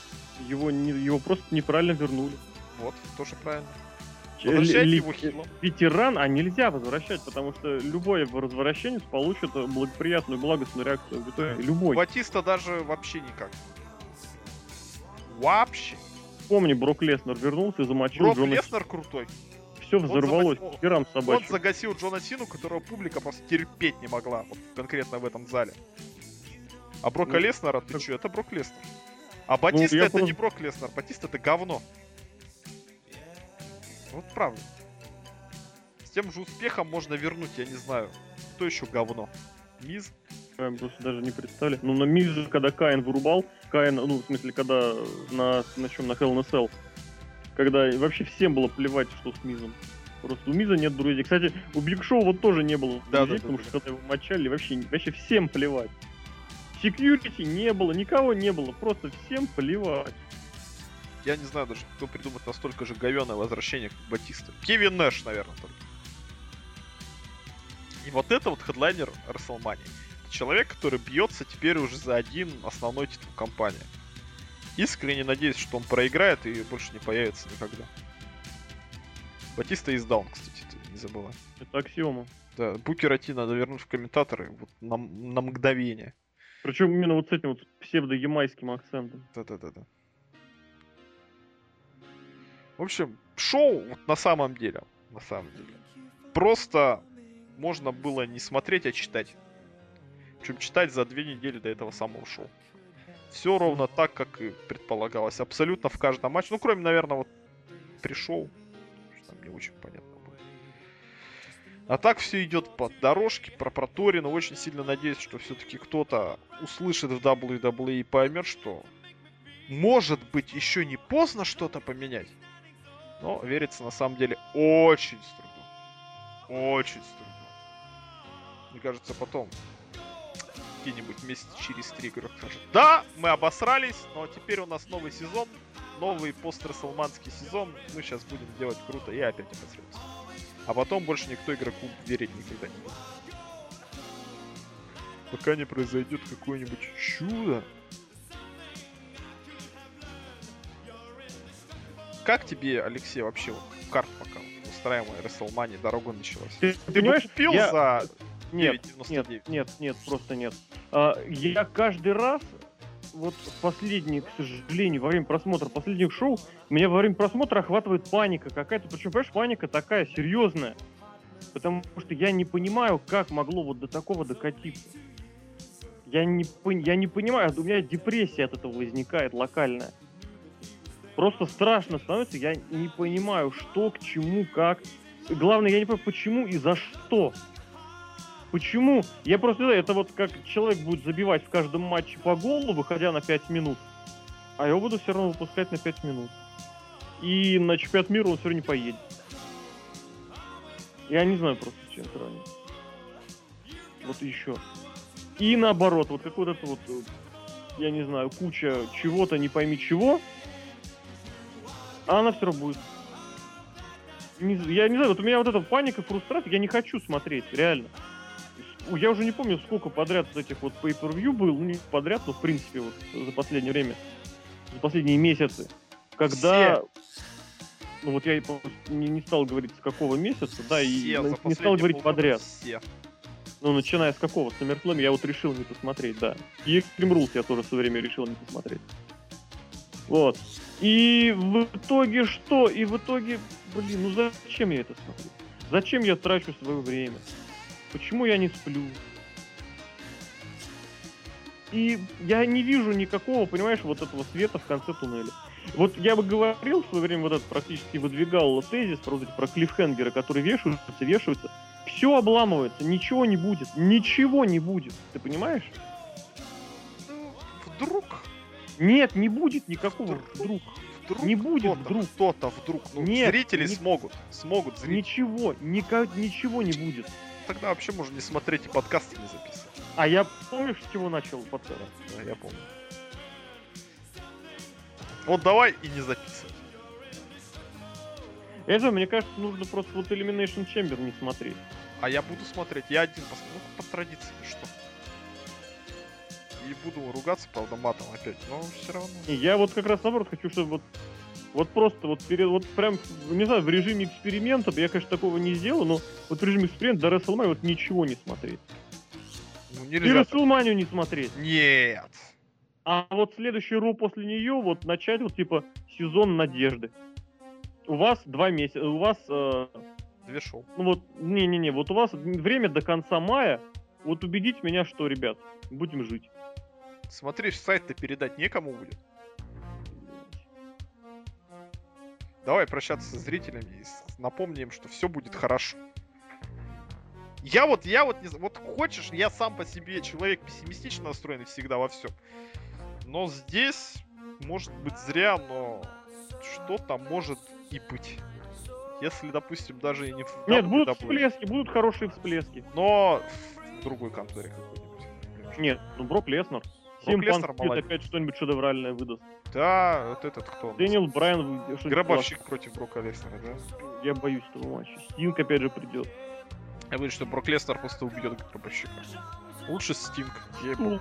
Его, не, его просто неправильно вернули. Вот, тоже правильно. Ч- Возвращайте его хилом. Ветеран, а нельзя возвращать, потому что любой возвращенец получит э, благоприятную, благостную реакцию в итоге. Любой. Батиста даже вообще никак. Вообще. Помни, Брок Леснер вернулся и замочил Брок Джона Леснер крутой. Все взорвалось, замочил- херам Он собачьим. загасил Джона Сину, которого публика просто терпеть не могла. Вот конкретно в этом зале. А Брока Ну, Леснера, ты чё, это Брок Леснер. А Батиста я это не просто- Брок Леснер, Батиста это говно. Вот правда. С тем же успехом можно вернуть, я не знаю, кто еще говно. Миз? Я просто даже не представили. Ну, на Миже, когда Каин вырубал, Каин, ну, в смысле, когда на, на чем, на Hell in a Cell, когда вообще всем было плевать, что с Мизом. Просто у Миза нет друзей. Кстати, у Биг Шоу вот тоже не было Да, друзей, да, потому да, что когда его мочали, вообще, вообще всем плевать. Секьюрити не было, никого не было, просто всем плевать. Я не знаю даже, кто придумает настолько же говёное возвращение, как Батиста. Кевин Нэш, наверное, только. И вот это вот хедлайнер Расселмани. Человек, который бьется теперь уже за один основной титул компании. Искренне надеюсь, что он проиграет и больше не появится никогда. Батиста из даун, кстати, не забыла. Это аксиома. Да, Букера Ти надо вернуть в комментаторы вот на, на мгновение. Причем именно вот с этим вот псевдо-ямайским акцентом. Да-да-да-да. В общем, шоу вот на самом деле, на самом деле, просто можно было не смотреть, а читать. Причем читать за две недели до этого самого шоу. Все ровно так, как и предполагалось. Абсолютно в каждом матче. Ну, кроме, наверное, вот пришел. Что там не очень понятно было. А так все идет по дорожке, про проторено. Очень сильно надеюсь, что все-таки кто-то услышит в WWE и поймет, что может быть еще не поздно что-то поменять. Но верится на самом деле очень с трудом. Очень с трудом. Мне кажется, потом где-нибудь месяц через три игрок скажет, да, мы обосрались, но теперь у нас новый сезон, новый пост-расселманский сезон, мы сейчас будем делать круто и опять обосремся. А потом больше никто игроку верить никогда не будет. Пока не произойдет какое-нибудь чудо. Как тебе, Алексей, вообще вот карт пока устраиваемая WrestleMania, дорога началась? Ты, Ты, понимаешь, купил я- за Нет, 9,99? Нет, нет, нет, просто нет. А, я каждый раз, вот последний, к сожалению, во время просмотра последних шоу, меня во время просмотра охватывает паника какая-то. Причем, понимаешь, паника такая серьезная. Потому что я не понимаю, как могло вот до такого докатиться. Я не, я не понимаю, у меня депрессия от этого возникает локальная. Просто страшно становится, я не понимаю, что, к чему, как. Главное, я не понимаю, почему и за что. Почему? Я просто знаю, это вот как человек будет забивать в каждом матче по голу, выходя на 5 минут. А его буду все равно выпускать на 5 минут. И на чемпионат мира он все равно не поедет. Я не знаю просто, чем сравнить. Вот еще. И наоборот, вот как вот э, я не знаю, куча чего-то, не пойми чего, а она все равно будет. Не я не знаю, вот у меня вот эта паника, фрустрация, я не хочу смотреть, реально. Я уже не помню, сколько подряд вот этих вот pay-per-view был, ну не подряд, но в принципе вот за последнее время, за последние месяцы, когда... Ну вот я и не, не стал говорить с какого месяца, да, и Все на- за не стал говорить подряд. Все. Ну, начиная с какого? С SummerSlam я вот решил не посмотреть, да. И Extreme Rules я тоже в свое время решил не посмотреть. Вот. И в итоге что? И в итоге, блин, ну зачем я это смотрю? Зачем я трачу свое время? Почему я не сплю? И я не вижу никакого, понимаешь, вот этого света в конце туннеля. Вот я бы говорил в свое время, вот это практически выдвигал тезис про, про клиффхенгеры, которые вешаются, вешаются. Все обламывается, ничего не будет, ничего не будет. Ты понимаешь? Ну, вдруг, Нет, не будет никакого вдруг. вдруг Не будет кто-то, вдруг. кто-то вдруг. Ну, Нет, зрители не- смогут, смогут зрители. Ничего, никак, ничего не будет. Тогда вообще можно не смотреть и подкасты не записывать. А я помнишь, с чего начал подкаст? Да, я помню. Вот давай и не записывать. Это, мне кажется, нужно просто вот Elimination Chamber не смотреть. А я буду смотреть. Я один посмотрю. Ну, по традиции, что. и буду ругаться, правда, матом опять, но все равно. И я вот как раз наоборот хочу, чтобы вот вот просто вот перед, вот прям, не знаю, в режиме эксперимента, я, конечно, такого не сделал, но вот в режиме эксперимента до WrestleMania вот ничего не смотреть. Ну, И нельзя. так. WrestleMania не смотреть. Нет. А вот следующий Ру после нее вот начать вот типа сезон надежды. У вас два месяца, у вас, э, Две шоу. ну вот, не-не-не, вот у вас время до конца мая, вот убедите меня, что, ребят, будем жить. Смотришь, сайт-то передать некому будет. Давай прощаться со зрителями и с- напомним, что все будет хорошо. Я вот, я вот не вот хочешь, я сам по себе человек пессимистично настроенный всегда во всем. Но здесь, может быть, зря, но что-то может и быть. Если, допустим, даже и не в Нет, будут WWE, всплески, будут хорошие всплески. но в другой конторе какой-нибудь. Нет, ну Брок Леснер. Брок Сим Леснер Панк молодец. опять что-нибудь шедевральное выдаст. Да, вот этот кто? Дэниел Брайан Гробовщик против Брока Леснера, да? Я боюсь этого матча. Стинг опять же придет. Я говорю, что Брок Леснер просто убьет Гробовщика. Лучше Стинг. ей-богу.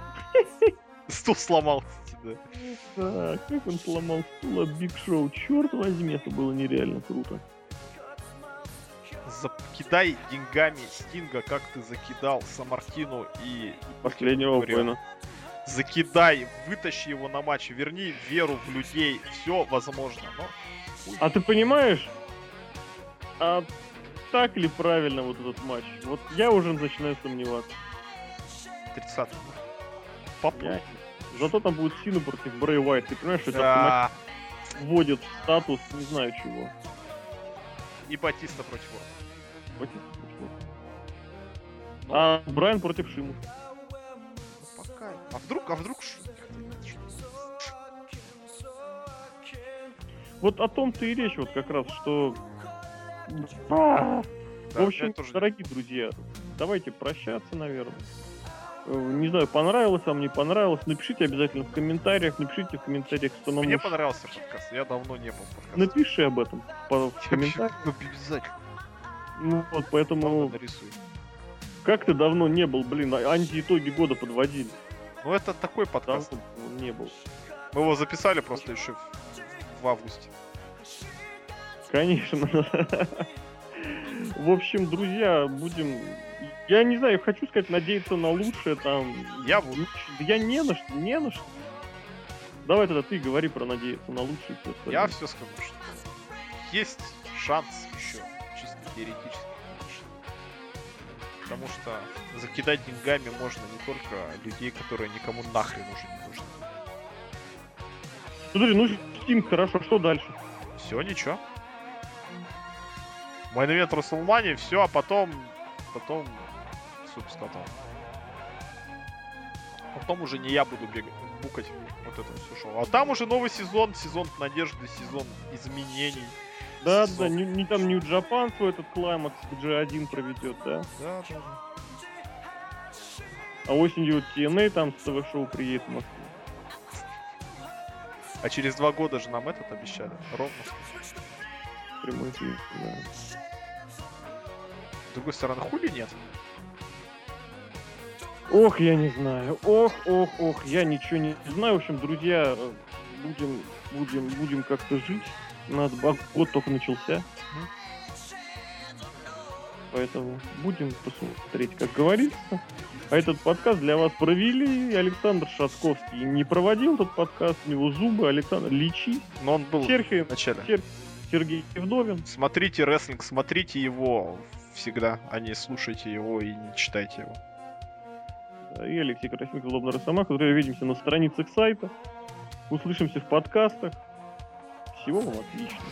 Стул. Сломал, да. Как он сломал стул от Биг Шоу. Черт возьми, это было нереально круто. Закидай деньгами Стинга, как ты закидал Самартину и... Последнего воина. Закидай, вытащи его на матч, верни веру в людей. Все возможно. Но хуй. А ты понимаешь, а так ли правильно вот этот матч? Вот я уже начинаю сомневаться. 30 Попробуй. Зато там будет Сина против Брэй Уайт. Ты понимаешь, что это Да. матч вводит в статус не знаю чего. И Батиста против Уорда. Вот это смешно. Ну, А Брайан против Шиму. А вдруг, а вдруг... Вот о том-то и речь вот как раз, что... А, Да, в общем, тоже- дорогие друзья, давайте прощаться, наверное. Э, Не знаю, понравилось вам, не понравилось. Напишите обязательно в комментариях. Напишите в комментариях, что нам Мне нужно. понравился подкаст. Я давно не был в подкасте. Напиши об этом в комментариях. ну, обязательно. Ну вот, поэтому как ты давно не был, блин, а- анти-итоги года подводили. Ну это такой подкаст. Он не был. Мы его записали просто еще в, в августе. Конечно. В общем, друзья, будем... Я не знаю, хочу сказать, надеяться на лучшее там. Я буду. Да Я не на что, не на что. Давай тогда ты говори про надеяться на лучшее. Я все скажу, что есть шанс еще, чисто теоретически. Потому что закидать деньгами можно не только людей, которые никому нахрен уже не нужны. Смотри, ну Steam хорошо, что дальше? Все, ничего. Мой навет Расселмани, все, а потом, потом, суп с котом. Потом уже не я буду бегать, букать вот это все шоу. А там уже новый сезон, сезон надежды, сезон изменений. Да, Сок. да, не, не там Нью Джапан свой этот клаймакс G1 проведет, да? Да, да. А осенью TNA там с ТВ-шоу приедет в Москву. А через два года же нам этот обещали. Ровно. Прямой эфир, да. С другой стороны, хули нет. Ох, я не знаю. Ох, ох, ох, я ничего не знаю. В общем, друзья, э, будем, будем, будем как-то жить. А год только начался. Поэтому будем посмотреть, как говорится. А этот подкаст для вас провели Александр Шатковский. Не проводил этот подкаст, у него зубы, Александр Личи, Но он был Серхиев, в начале. Сер- Сергей Евдовин. Смотрите рестлинг, смотрите его всегда, а не слушайте его и не читайте его. и Алексей Красников, Злобный Росомаха. Друзья, увидимся на страницах сайта. Услышимся в подкастах. Всего вам отличного.